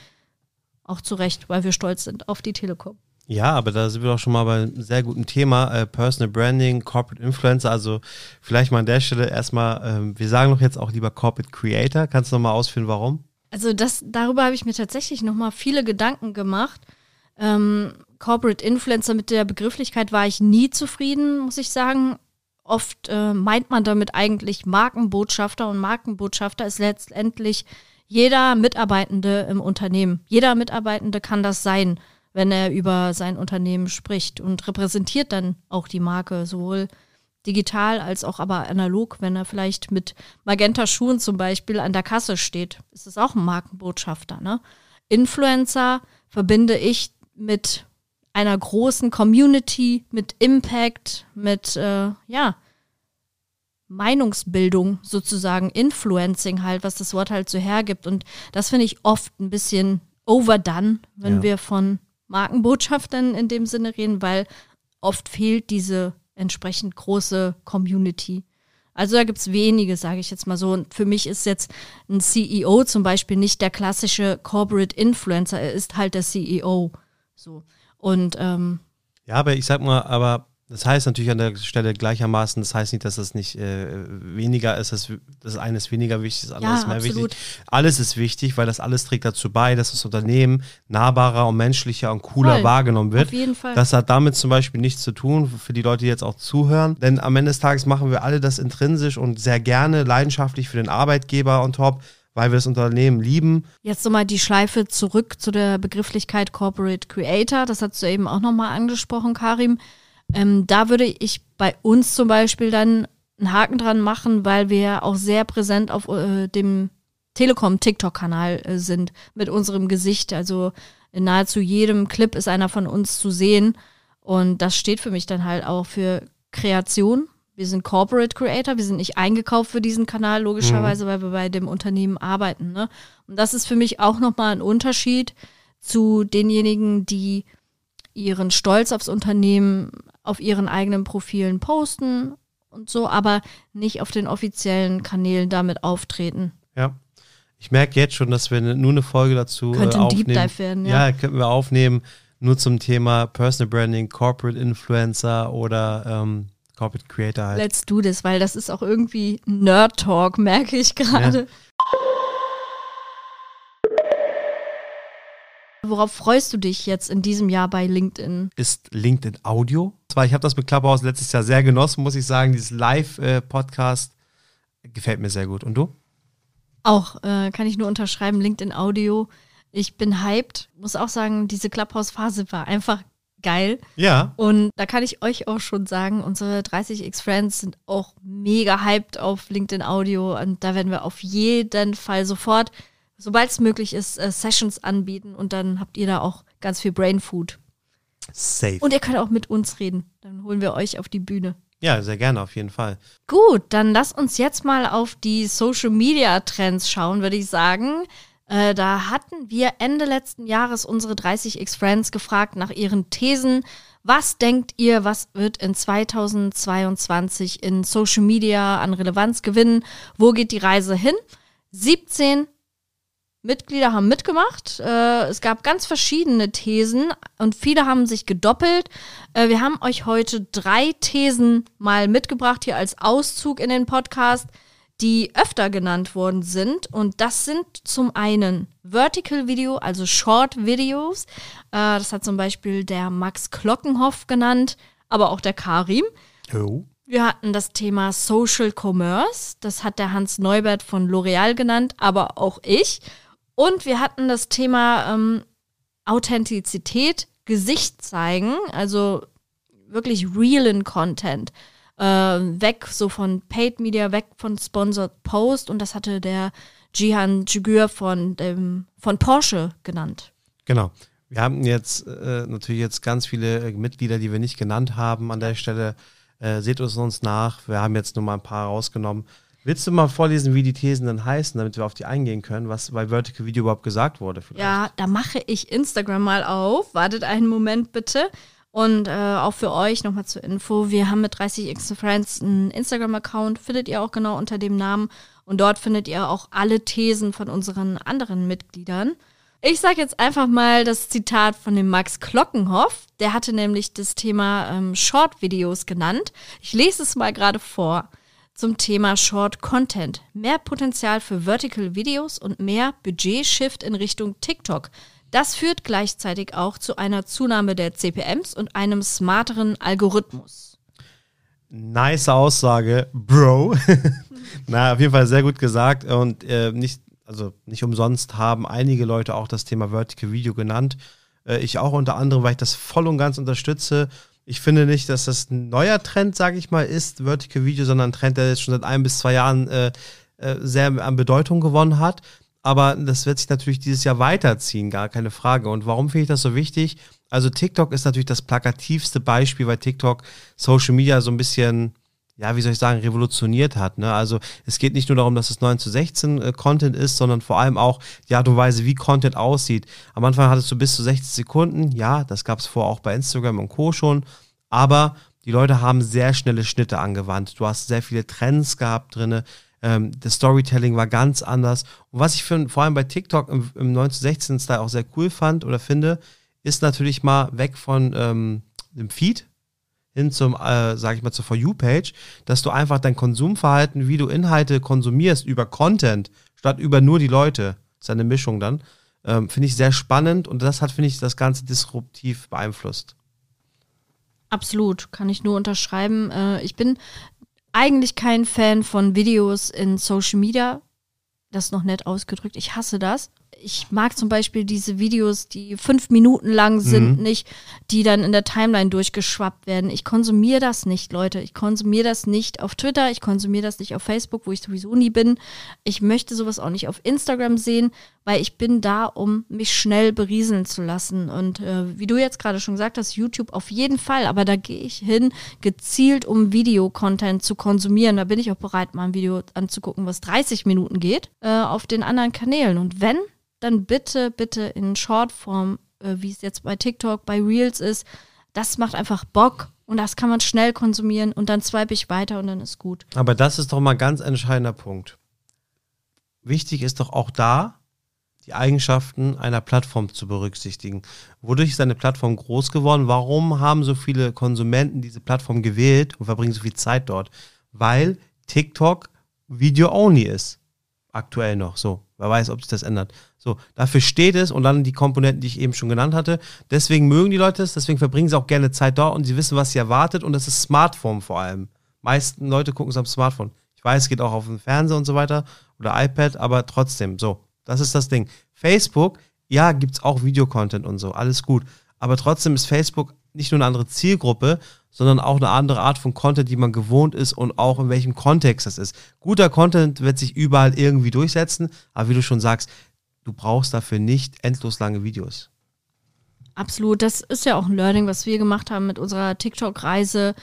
auch zu Recht, weil wir stolz sind auf die Telekom. Ja, aber da sind wir doch schon mal bei einem sehr guten Thema, äh, Personal Branding, Corporate Influencer. Also vielleicht mal an der Stelle erstmal, ähm, wir sagen doch jetzt auch lieber Corporate Creator. Kannst du nochmal ausführen, warum? Also das, darüber habe ich mir tatsächlich nochmal viele Gedanken gemacht. Ähm, Corporate Influencer mit der Begrifflichkeit war ich nie zufrieden, muss ich sagen. Oft äh, meint man damit eigentlich Markenbotschafter und Markenbotschafter ist letztendlich jeder Mitarbeitende im Unternehmen. Jeder Mitarbeitende kann das sein wenn er über sein Unternehmen spricht und repräsentiert dann auch die Marke sowohl digital als auch aber analog, wenn er vielleicht mit Magenta Schuhen zum Beispiel an der Kasse steht, ist es auch ein Markenbotschafter. Ne? Influencer verbinde ich mit einer großen Community, mit Impact, mit äh, ja Meinungsbildung sozusagen, Influencing halt, was das Wort halt so hergibt. Und das finde ich oft ein bisschen overdone, wenn ja. wir von Markenbotschaftern in dem Sinne reden, weil oft fehlt diese entsprechend große Community. Also da gibt es wenige, sage ich jetzt mal so. Und für mich ist jetzt ein CEO zum Beispiel nicht der klassische Corporate Influencer, er ist halt der CEO. So. Und ähm, ja, aber ich sag mal, aber Das heißt natürlich an der Stelle gleichermaßen, das heißt nicht, dass das nicht äh, weniger ist, dass das eine ist weniger wichtig, das andere Ja, ist mehr absolut. wichtig. Alles ist wichtig, weil das alles trägt dazu bei, dass das Unternehmen nahbarer und menschlicher und cooler Voll. wahrgenommen wird. Auf jeden Fall. Das hat damit zum Beispiel nichts zu tun, für die Leute, die jetzt auch zuhören. Denn am Ende des Tages machen wir alle das intrinsisch und sehr gerne, leidenschaftlich für den Arbeitgeber on top, weil wir das Unternehmen lieben. Jetzt nochmal die Schleife zurück zu der Begrifflichkeit Corporate Creator. Das hast du eben auch nochmal angesprochen, Karim. Ähm, da würde ich bei uns zum Beispiel dann einen Haken dran machen, weil wir auch sehr präsent auf äh, dem Telekom-TikTok-Kanal äh, sind mit unserem Gesicht. Also in nahezu jedem Clip ist einer von uns zu sehen. Und das steht für mich dann halt auch für Kreation. Wir sind Corporate Creator, wir sind nicht eingekauft für diesen Kanal, logischerweise, weil wir bei dem Unternehmen arbeiten. Ne? Und das ist für mich auch nochmal ein Unterschied zu denjenigen, die ihren Stolz aufs Unternehmen auf ihren eigenen Profilen posten und so, aber nicht auf den offiziellen Kanälen damit auftreten. Ja. Ich merke jetzt schon, dass wir ne- nur eine Folge dazu Könnte äh, ein aufnehmen. Deep Dive werden, ja. Ja, könnten wir aufnehmen, nur zum Thema Personal Branding, Corporate Influencer oder ähm, Corporate Creator halt. Let's do this, weil das ist auch irgendwie Nerd-Talk, merke ich gerade. Worauf freust du dich jetzt in diesem Jahr bei LinkedIn? ist LinkedIn Audio. Zwar, ich habe das mit Clubhouse letztes Jahr sehr genossen, muss ich sagen. Dieses Live-Podcast gefällt mir sehr gut. Und du? Auch äh, kann ich nur unterschreiben, LinkedIn Audio. Ich bin hyped. Muss auch sagen, diese Clubhouse-Phase war einfach geil. Ja. Und da kann ich euch auch schon sagen, unsere 30x Friends sind auch mega hyped auf LinkedIn Audio. Und da werden wir auf jeden Fall sofort, sobald es möglich ist, äh, Sessions anbieten. Und dann habt ihr da auch ganz viel Brain Food. Safe. Und ihr könnt auch mit uns reden. Dann holen wir euch auf die Bühne. ja, sehr gerne, auf jeden Fall. Gut, dann lass uns jetzt mal auf die Social Media Trends schauen, würde ich sagen. Äh, da hatten wir Ende letzten Jahres unsere 30x Friends gefragt nach ihren Thesen. Was denkt ihr, was wird in 2022 in Social Media an Relevanz gewinnen? Wo geht die Reise hin? 17 Mitglieder haben mitgemacht. Äh, es gab ganz verschiedene Thesen und viele haben sich gedoppelt. Äh, wir haben euch heute drei Thesen mal mitgebracht hier als Auszug in den Podcast, die öfter genannt worden sind. Und das sind zum einen Vertical Video, also Short Videos. Äh, das hat zum Beispiel der Max Glockenhoff genannt, aber auch der Karim. Oh. Wir hatten das Thema Social Commerce. Das hat der Hans Neubert von L'Oreal genannt, aber auch ich. Und wir hatten das Thema ähm, Authentizität, Gesicht zeigen, also wirklich realen Content. Äh, weg so von Paid Media, weg von Sponsored Post. Und das hatte der Jihan Jigür von, dem, von Porsche genannt. Genau. Wir haben jetzt äh, natürlich jetzt ganz viele äh, Mitglieder, die wir nicht genannt haben an der Stelle. Äh, seht es uns nach. Wir haben jetzt nur mal ein paar rausgenommen. Willst du mal vorlesen, wie die Thesen dann heißen, damit wir auf die eingehen können, was bei Vertical Video überhaupt gesagt wurde? Vielleicht? Ja, da mache ich Instagram mal auf. Wartet einen Moment bitte. Und äh, auch für euch nochmal zur Info, wir haben mit 30x Friends einen Instagram-Account, findet ihr auch genau unter dem Namen. Und dort findet ihr auch alle Thesen von unseren anderen Mitgliedern. Ich sage jetzt einfach mal das Zitat von dem Max Glockenhoff. Der hatte nämlich das Thema ähm, Short-Videos genannt. Ich lese es mal gerade vor zum Thema Short Content. Mehr Potenzial für Vertical Videos und mehr Budget-Shift in Richtung TikTok. Das führt gleichzeitig auch zu einer Zunahme der CPMs und einem smarteren Algorithmus. Nice Aussage, Bro. (laughs) Na, auf jeden Fall sehr gut gesagt und äh, nicht, also nicht umsonst haben einige Leute auch das Thema Vertical Video genannt. Äh, ich auch unter anderem, weil ich das voll und ganz unterstütze. Ich finde nicht, dass das ein neuer Trend, sage ich mal, ist, Vertical Video, sondern ein Trend, der jetzt schon seit ein bis zwei Jahren äh, äh, sehr an Bedeutung gewonnen hat. Aber das wird sich natürlich dieses Jahr weiterziehen, gar keine Frage. Und warum finde ich das so wichtig? Also TikTok ist natürlich das plakativste Beispiel, weil TikTok Social Media so ein bisschen, ja, wie soll ich sagen, revolutioniert hat. Ne? Also es geht nicht nur darum, dass es 9 zu 16 äh, Content ist, sondern vor allem auch die Art und Weise, wie Content aussieht. Am Anfang hattest du bis zu 60 Sekunden, ja, das gab es vorher auch bei Instagram und Co. schon, aber die Leute haben sehr schnelle Schnitte angewandt. Du hast sehr viele Trends gehabt drinne. Ähm, das Storytelling war ganz anders. Und was ich für, vor allem bei TikTok im, im 9 zu 16 Style auch sehr cool fand oder finde, ist natürlich mal weg von ähm, dem Feed hin zum, äh, sag ich mal, zur For You-Page, dass du einfach dein Konsumverhalten, wie du Inhalte konsumierst über Content, statt über nur die Leute, ist eine Mischung dann, ähm, finde ich sehr spannend und das hat, finde ich, das Ganze disruptiv beeinflusst. Absolut, kann ich nur unterschreiben. Äh, ich bin eigentlich kein Fan von Videos in Social Media. Das ist noch nett ausgedrückt. Ich hasse das ich mag zum Beispiel diese Videos, die fünf Minuten lang sind, mhm. nicht, die dann in der Timeline durchgeschwappt werden. Ich konsumiere das nicht, Leute. Ich konsumiere das nicht auf Twitter, ich konsumiere das nicht auf Facebook, wo ich sowieso nie bin. Ich möchte sowas auch nicht auf Instagram sehen, weil ich bin da, um mich schnell berieseln zu lassen. Und äh, wie du jetzt gerade schon gesagt hast, YouTube auf jeden Fall, aber da gehe ich hin, gezielt, um Videocontent zu konsumieren. Da bin ich auch bereit, mal ein Video anzugucken, was 30 Minuten geht, äh, auf den anderen Kanälen. Und wenn dann bitte, bitte in Shortform, äh, wie es jetzt bei TikTok, bei Reels ist. Das macht einfach Bock und das kann man schnell konsumieren und dann swipe ich weiter und dann ist gut. Aber das ist doch mal ein ganz entscheidender Punkt. Wichtig ist doch auch da, die Eigenschaften einer Plattform zu berücksichtigen. Wodurch ist eine Plattform groß geworden? Warum haben so viele Konsumenten diese Plattform gewählt und verbringen so viel Zeit dort? Weil TikTok Video-only ist. Aktuell noch so. Wer weiß, ob sich das ändert. So, dafür steht es und dann die Komponenten, die ich eben schon genannt hatte. Deswegen mögen die Leute es, deswegen verbringen sie auch gerne Zeit dort und sie wissen, was sie erwartet und das ist Smartphone vor allem. Meisten Leute gucken es am Smartphone. Ich weiß, es geht auch auf dem Fernseher und so weiter oder iPad, aber trotzdem, so, das ist das Ding. Facebook, ja, gibt es auch Videocontent und so, alles gut. Aber trotzdem ist Facebook nicht nur eine andere Zielgruppe, sondern auch eine andere Art von Content, die man gewohnt ist und auch in welchem Kontext das ist. Guter Content wird sich überall irgendwie durchsetzen, aber wie du schon sagst, du brauchst dafür nicht endlos lange Videos. Absolut, das ist ja auch ein Learning, was wir gemacht haben mit unserer TikTok-Reise.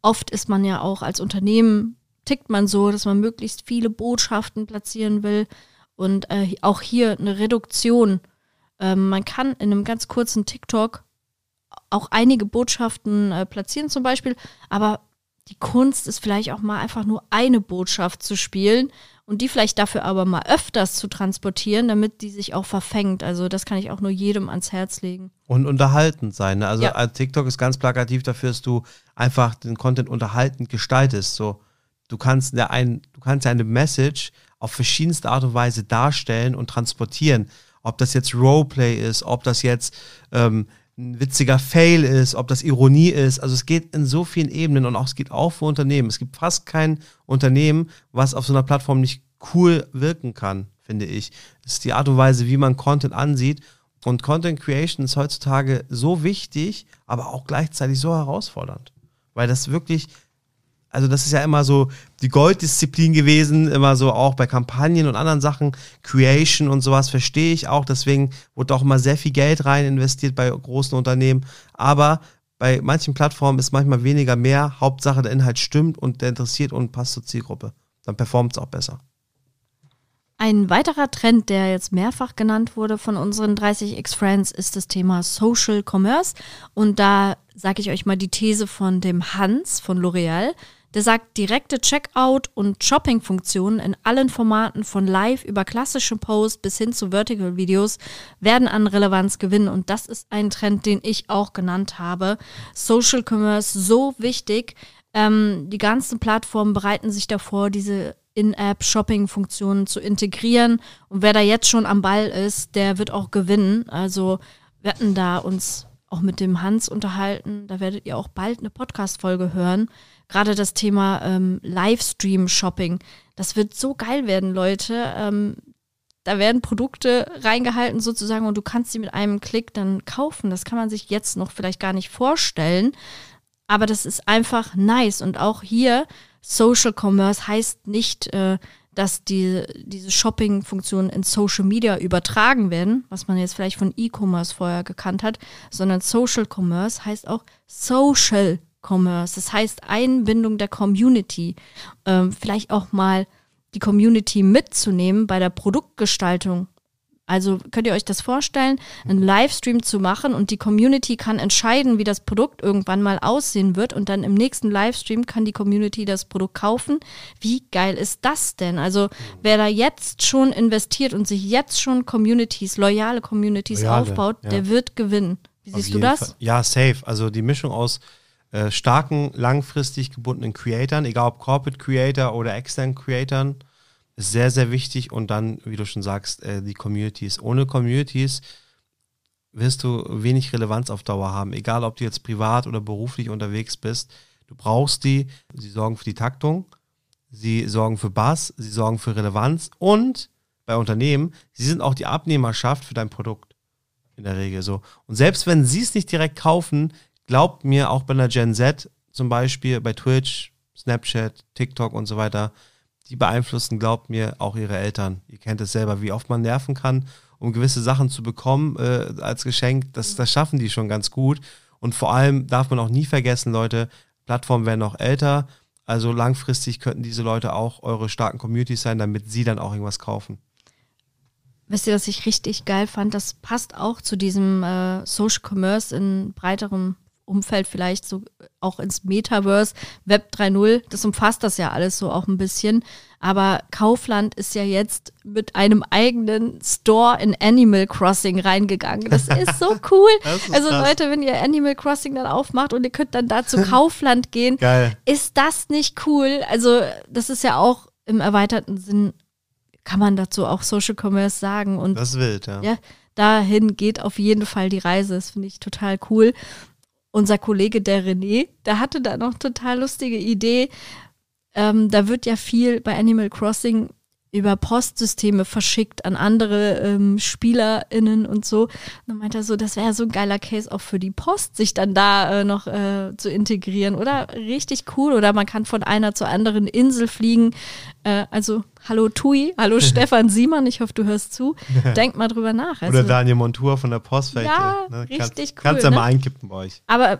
Oft ist man ja auch als Unternehmen, tickt man so, dass man möglichst viele Botschaften platzieren will und äh, auch hier eine Reduktion. Ähm, man kann in einem ganz kurzen TikTok auch einige Botschaften äh, platzieren zum Beispiel, aber die Kunst ist vielleicht auch mal einfach nur eine Botschaft zu spielen und die vielleicht dafür aber mal öfters zu transportieren, damit die sich auch verfängt. Also das kann ich auch nur jedem ans Herz legen. Und unterhaltend sein. Ne? Also ja. Äh, TikTok ist ganz plakativ dafür, dass du einfach den Content unterhaltend gestaltest. So, du kannst ja ein, du kannst ja eine Message auf verschiedenste Art und Weise darstellen und transportieren. Ob das jetzt Roleplay ist, ob das jetzt ähm, ein witziger Fail ist, ob das Ironie ist. Also es geht in so vielen Ebenen und auch es geht auch für Unternehmen. Es gibt fast kein Unternehmen, was auf so einer Plattform nicht cool wirken kann, finde ich. Das ist die Art und Weise, wie man Content ansieht. Und Content Creation ist heutzutage so wichtig, aber auch gleichzeitig so herausfordernd. Weil das wirklich also das ist ja immer so die Golddisziplin gewesen, immer so auch bei Kampagnen und anderen Sachen, Creation und sowas verstehe ich auch, deswegen wurde auch immer sehr viel Geld rein investiert bei großen Unternehmen, aber bei manchen Plattformen ist manchmal weniger mehr, Hauptsache der Inhalt stimmt und der interessiert und passt zur Zielgruppe. Dann performt es auch besser. Ein weiterer Trend, der jetzt mehrfach genannt wurde von unseren 30x Friends, ist das Thema Social Commerce. Und da sage ich euch mal die These von dem Hans von L'Oreal. Der sagt, direkte Checkout- und Shopping-Funktionen in allen Formaten von Live über klassische Posts bis hin zu Vertical-Videos werden an Relevanz gewinnen. Und das ist ein Trend, den ich auch genannt habe. Social Commerce so wichtig. Ähm, die ganzen Plattformen bereiten sich davor, diese In-App-Shopping-Funktionen zu integrieren. Und wer da jetzt schon am Ball ist, der wird auch gewinnen. Also wir hatten da uns auch mit dem Hans unterhalten. Da werdet ihr auch bald eine Podcast-Folge hören gerade das Thema ähm, Livestream-Shopping, das wird so geil werden, Leute. Ähm, da werden Produkte reingehalten sozusagen und du kannst sie mit einem Klick dann kaufen. Das kann man sich jetzt noch vielleicht gar nicht vorstellen. Aber das ist einfach nice. Und auch hier, Social Commerce heißt nicht, äh, dass die, diese Shopping-Funktionen in Social Media übertragen werden, was man jetzt vielleicht von E-Commerce vorher gekannt hat, sondern Social Commerce heißt auch Social Commerce. Das heißt Einbindung der Community. Ähm, vielleicht auch mal die Community mitzunehmen bei der Produktgestaltung. Also könnt ihr euch das vorstellen, einen Livestream zu machen und die Community kann entscheiden, wie das Produkt irgendwann mal aussehen wird und dann im nächsten Livestream kann die Community das Produkt kaufen. Wie geil ist das denn? Also wer da jetzt schon investiert und sich jetzt schon Communities, loyale Communities loyale, aufbaut, ja. der wird gewinnen. Wie siehst du das? Fall. Ja, safe. Also die Mischung aus äh, starken, langfristig gebundenen Creatoren, egal ob Corporate Creator oder Extern Creatoren, ist sehr, sehr wichtig. Und dann, wie du schon sagst, äh, die Communities. Ohne Communities wirst du wenig Relevanz auf Dauer haben, egal ob du jetzt privat oder beruflich unterwegs bist. Du brauchst die, sie sorgen für die Taktung, sie sorgen für Bass, sie sorgen für Relevanz und bei Unternehmen, sie sind auch die Abnehmerschaft für dein Produkt. In der Regel so. Und selbst wenn sie es nicht direkt kaufen, glaubt mir auch bei einer Gen Z, zum Beispiel bei Twitch, Snapchat, TikTok und so weiter, die beeinflussen, glaubt mir, auch ihre Eltern. Ihr kennt es selber, wie oft man nerven kann, um gewisse Sachen zu bekommen äh, als Geschenk. Das, das schaffen die schon ganz gut. Und vor allem darf man auch nie vergessen, Leute, Plattformen werden auch älter. Also langfristig könnten diese Leute auch eure starken Communities sein, damit sie dann auch irgendwas kaufen. Wisst ihr, was ich richtig geil fand? Das passt auch zu diesem äh, Social Commerce in breiterem Umfeld, vielleicht so auch ins Metaverse, Web 3.0. Das umfasst das ja alles so auch ein bisschen. Aber Kaufland ist ja jetzt mit einem eigenen Store in Animal Crossing reingegangen. Das ist so (laughs) cool. Ist also krass. Leute, wenn ihr Animal Crossing dann aufmacht und ihr könnt dann da zu (laughs) Kaufland gehen, Geil. ist das nicht cool? Also das ist ja auch im erweiterten Sinn, kann man dazu auch Social Commerce sagen. Und das ist wild, ja. ja dahin geht auf jeden Fall die Reise. Das finde ich total cool unser Kollege der René, der hatte da noch total lustige Idee. Ähm, da wird ja viel bei Animal Crossing über Postsysteme verschickt an andere ähm, SpielerInnen und so. Und dann meinte er so, das wäre so ein geiler Case auch für die Post, sich dann da äh, noch äh, zu integrieren, oder? Richtig cool. Oder man kann von einer zur anderen Insel fliegen. Äh, also, hallo Tui, hallo (laughs) Stefan Siemann, ich hoffe, du hörst zu. (laughs) Denk mal drüber nach. Also, oder Daniel Montour von der Post. Ja, ne? richtig kannst, cool. Kannst ja ne? mal einkippen bei euch. Aber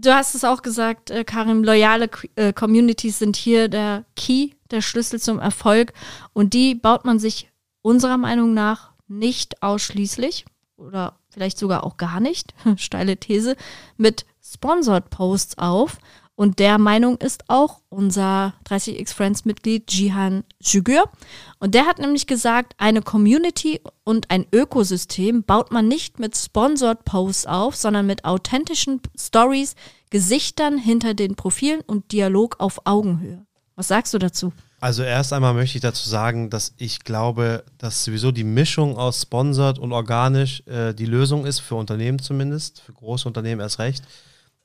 du hast es auch gesagt, äh, Karim, loyale äh, Communities sind hier der Key, der Schlüssel zum Erfolg. Und die baut man sich unserer Meinung nach nicht ausschließlich oder vielleicht sogar auch gar nicht, (laughs) steile These, mit Sponsored Posts auf. Und der Meinung ist auch unser 30x Friends Mitglied Jihan Jugur. Und der hat nämlich gesagt, eine Community und ein Ökosystem baut man nicht mit Sponsored Posts auf, sondern mit authentischen Stories, Gesichtern hinter den Profilen und Dialog auf Augenhöhe. Was sagst du dazu? Also erst einmal möchte ich dazu sagen, dass ich glaube, dass sowieso die Mischung aus sponsored und organisch äh, die Lösung ist, für Unternehmen zumindest, für große Unternehmen erst recht.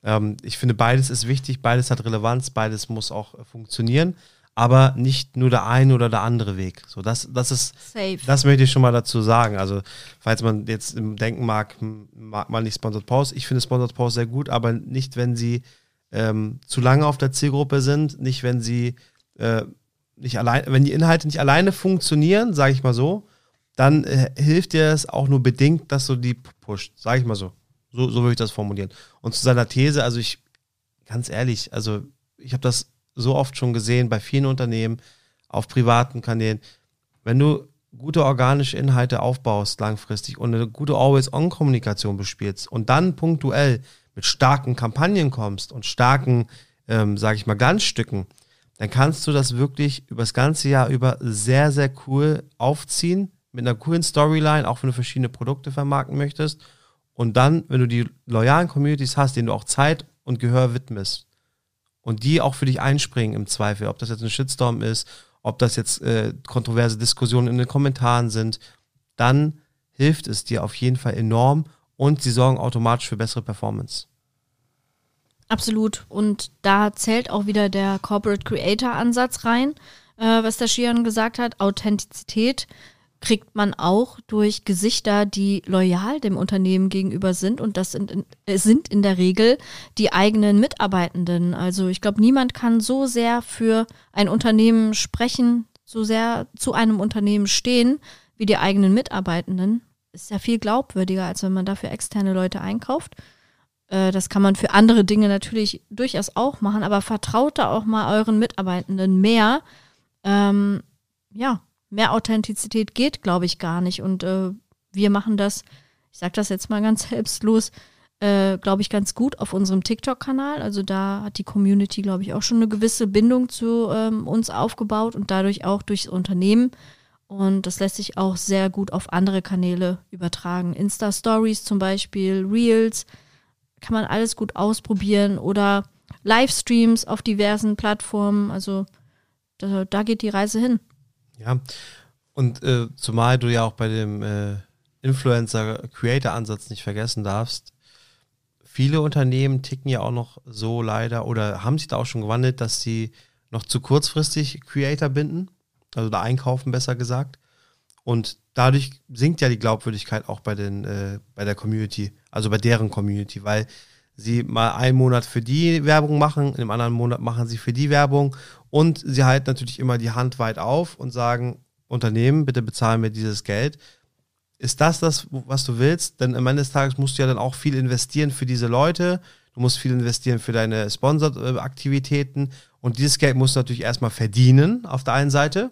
Ähm, ich finde, beides ist wichtig, beides hat Relevanz, beides muss auch äh, funktionieren, aber nicht nur der eine oder der andere Weg. So, das, das ist, Safe. das möchte ich schon mal dazu sagen. Also, falls man jetzt im Denken mag, mag man nicht Sponsored Post. Ich finde Sponsored Post sehr gut, aber nicht, wenn sie ähm, zu lange auf der Zielgruppe sind, nicht, wenn sie äh, nicht allein, wenn die Inhalte nicht alleine funktionieren, sage ich mal so, dann äh, hilft dir es auch nur bedingt, dass du die pusht, sage ich mal so. So, so würde ich das formulieren. Und zu seiner These, also ich, ganz ehrlich, also ich habe das so oft schon gesehen bei vielen Unternehmen, auf privaten Kanälen. Wenn du gute organische Inhalte aufbaust langfristig und eine gute Always-On-Kommunikation bespielst und dann punktuell mit starken Kampagnen kommst und starken, ähm, sage ich mal, Glanzstücken, dann kannst du das wirklich über das ganze Jahr über sehr, sehr cool aufziehen, mit einer coolen Storyline, auch wenn du verschiedene Produkte vermarkten möchtest und dann, wenn du die loyalen Communities hast, denen du auch Zeit und Gehör widmest und die auch für dich einspringen im Zweifel, ob das jetzt ein Shitstorm ist, ob das jetzt äh, kontroverse Diskussionen in den Kommentaren sind, dann hilft es dir auf jeden Fall enorm und sie sorgen automatisch für bessere Performance. Absolut. Und da zählt auch wieder der Corporate Creator Ansatz rein, äh, was der Shion gesagt hat, Authentizität kriegt man auch durch Gesichter, die loyal dem Unternehmen gegenüber sind. Und das sind in, äh, sind in der Regel die eigenen Mitarbeitenden. Also ich glaube, niemand kann so sehr für ein Unternehmen sprechen, so sehr zu einem Unternehmen stehen, wie die eigenen Mitarbeitenden. Ist ja viel glaubwürdiger, als wenn man dafür externe Leute einkauft. Äh, das kann man für andere Dinge natürlich durchaus auch machen, aber vertraut da auch mal euren Mitarbeitenden mehr. Ähm, ja, mehr Authentizität geht, glaube ich, gar nicht. Und äh, wir machen das, ich sage das jetzt mal ganz (laughs) selbstlos, äh, glaube ich, ganz gut auf unserem TikTok-Kanal. Also da hat die Community, glaube ich, auch schon eine gewisse Bindung zu ähm, uns aufgebaut und dadurch auch durchs Unternehmen. Und das lässt sich auch sehr gut auf andere Kanäle übertragen. Insta-Stories zum Beispiel, Reels, kann man alles gut ausprobieren oder Livestreams auf diversen Plattformen. Also da, da geht die Reise hin. Ja, und äh, zumal du ja auch bei dem äh, Influencer-Creator-Ansatz nicht vergessen darfst, viele Unternehmen ticken ja auch noch so leider oder haben sich da auch schon gewandelt, dass sie noch zu kurzfristig Creator binden, also da einkaufen besser gesagt. Und dadurch sinkt ja die Glaubwürdigkeit auch bei den, äh, bei der Community, also bei deren Community, weil sie mal einen Monat für die Werbung machen, im anderen Monat machen sie für die Werbung und sie halten natürlich immer die Hand weit auf und sagen, Unternehmen, bitte bezahlen mir dieses Geld. Ist das das, was du willst? Denn am Ende des Tages musst du ja dann auch viel investieren für diese Leute. Du musst viel investieren für deine Sponsored-Aktivitäten. Und dieses Geld musst du natürlich erstmal verdienen, auf der einen Seite,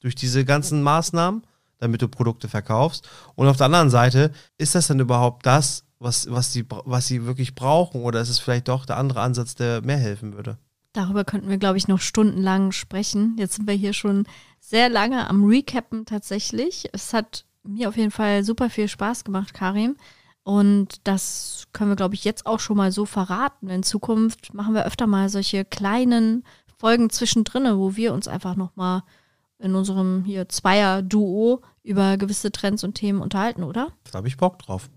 durch diese ganzen Maßnahmen, damit du Produkte verkaufst. Und auf der anderen Seite, ist das dann überhaupt das, was, was, die, was sie wirklich brauchen? Oder ist es vielleicht doch der andere Ansatz, der mehr helfen würde? Darüber könnten wir, glaube ich, noch stundenlang sprechen. Jetzt sind wir hier schon sehr lange am Recappen tatsächlich. Es hat mir auf jeden Fall super viel Spaß gemacht, Karim. Und das können wir, glaube ich, jetzt auch schon mal so verraten. In Zukunft machen wir öfter mal solche kleinen Folgen zwischendrin, wo wir uns einfach nochmal in unserem hier Zweier-Duo über gewisse Trends und Themen unterhalten, oder? Da habe ich Bock drauf.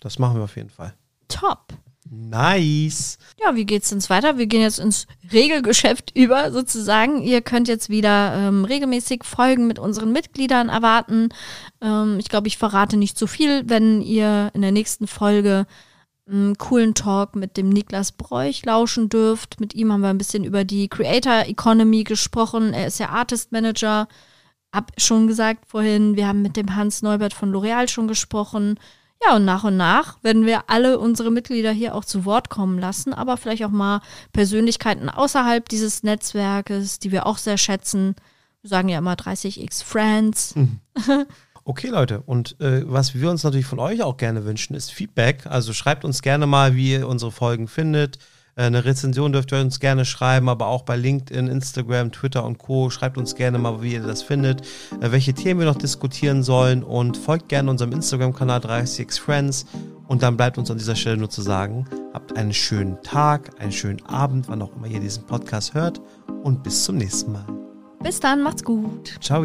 Das machen wir auf jeden Fall. Top. Nice. Ja, wie geht's denn weiter? Wir gehen jetzt ins Regelgeschäft (laughs) über, sozusagen. Ihr könnt jetzt wieder ähm, regelmäßig Folgen mit unseren Mitgliedern erwarten. Ähm, ich glaube, ich verrate nicht zu viel, wenn ihr in der nächsten Folge einen coolen Talk mit dem Niklas Bräuch lauschen dürft. Mit ihm haben wir ein bisschen über die Creator Economy gesprochen. Er ist ja Artist Manager. Hab schon gesagt vorhin, wir haben mit dem Hans Neubert von L'Oreal schon gesprochen. Ja, und nach und nach werden wir alle unsere Mitglieder hier auch zu Wort kommen lassen, aber vielleicht auch mal Persönlichkeiten außerhalb dieses Netzwerkes, die wir auch sehr schätzen. Wir sagen ja immer 30x Friends. Mhm. (laughs) Okay, Leute, und äh, was wir uns natürlich von euch auch gerne wünschen, ist Feedback. Also schreibt uns gerne mal, wie ihr unsere Folgen findet. Äh, eine Rezension dürft ihr uns gerne schreiben, aber auch bei LinkedIn, Instagram, Twitter und Co. Schreibt uns gerne mal, wie ihr das findet, äh, welche Themen wir noch diskutieren sollen und folgt gerne unserem Instagram-Kanal 36 Friends. Und dann bleibt uns an dieser Stelle nur zu sagen, habt einen schönen Tag, einen schönen Abend, wann auch immer ihr diesen Podcast hört und bis zum nächsten Mal. Bis dann, macht's gut. Ciao.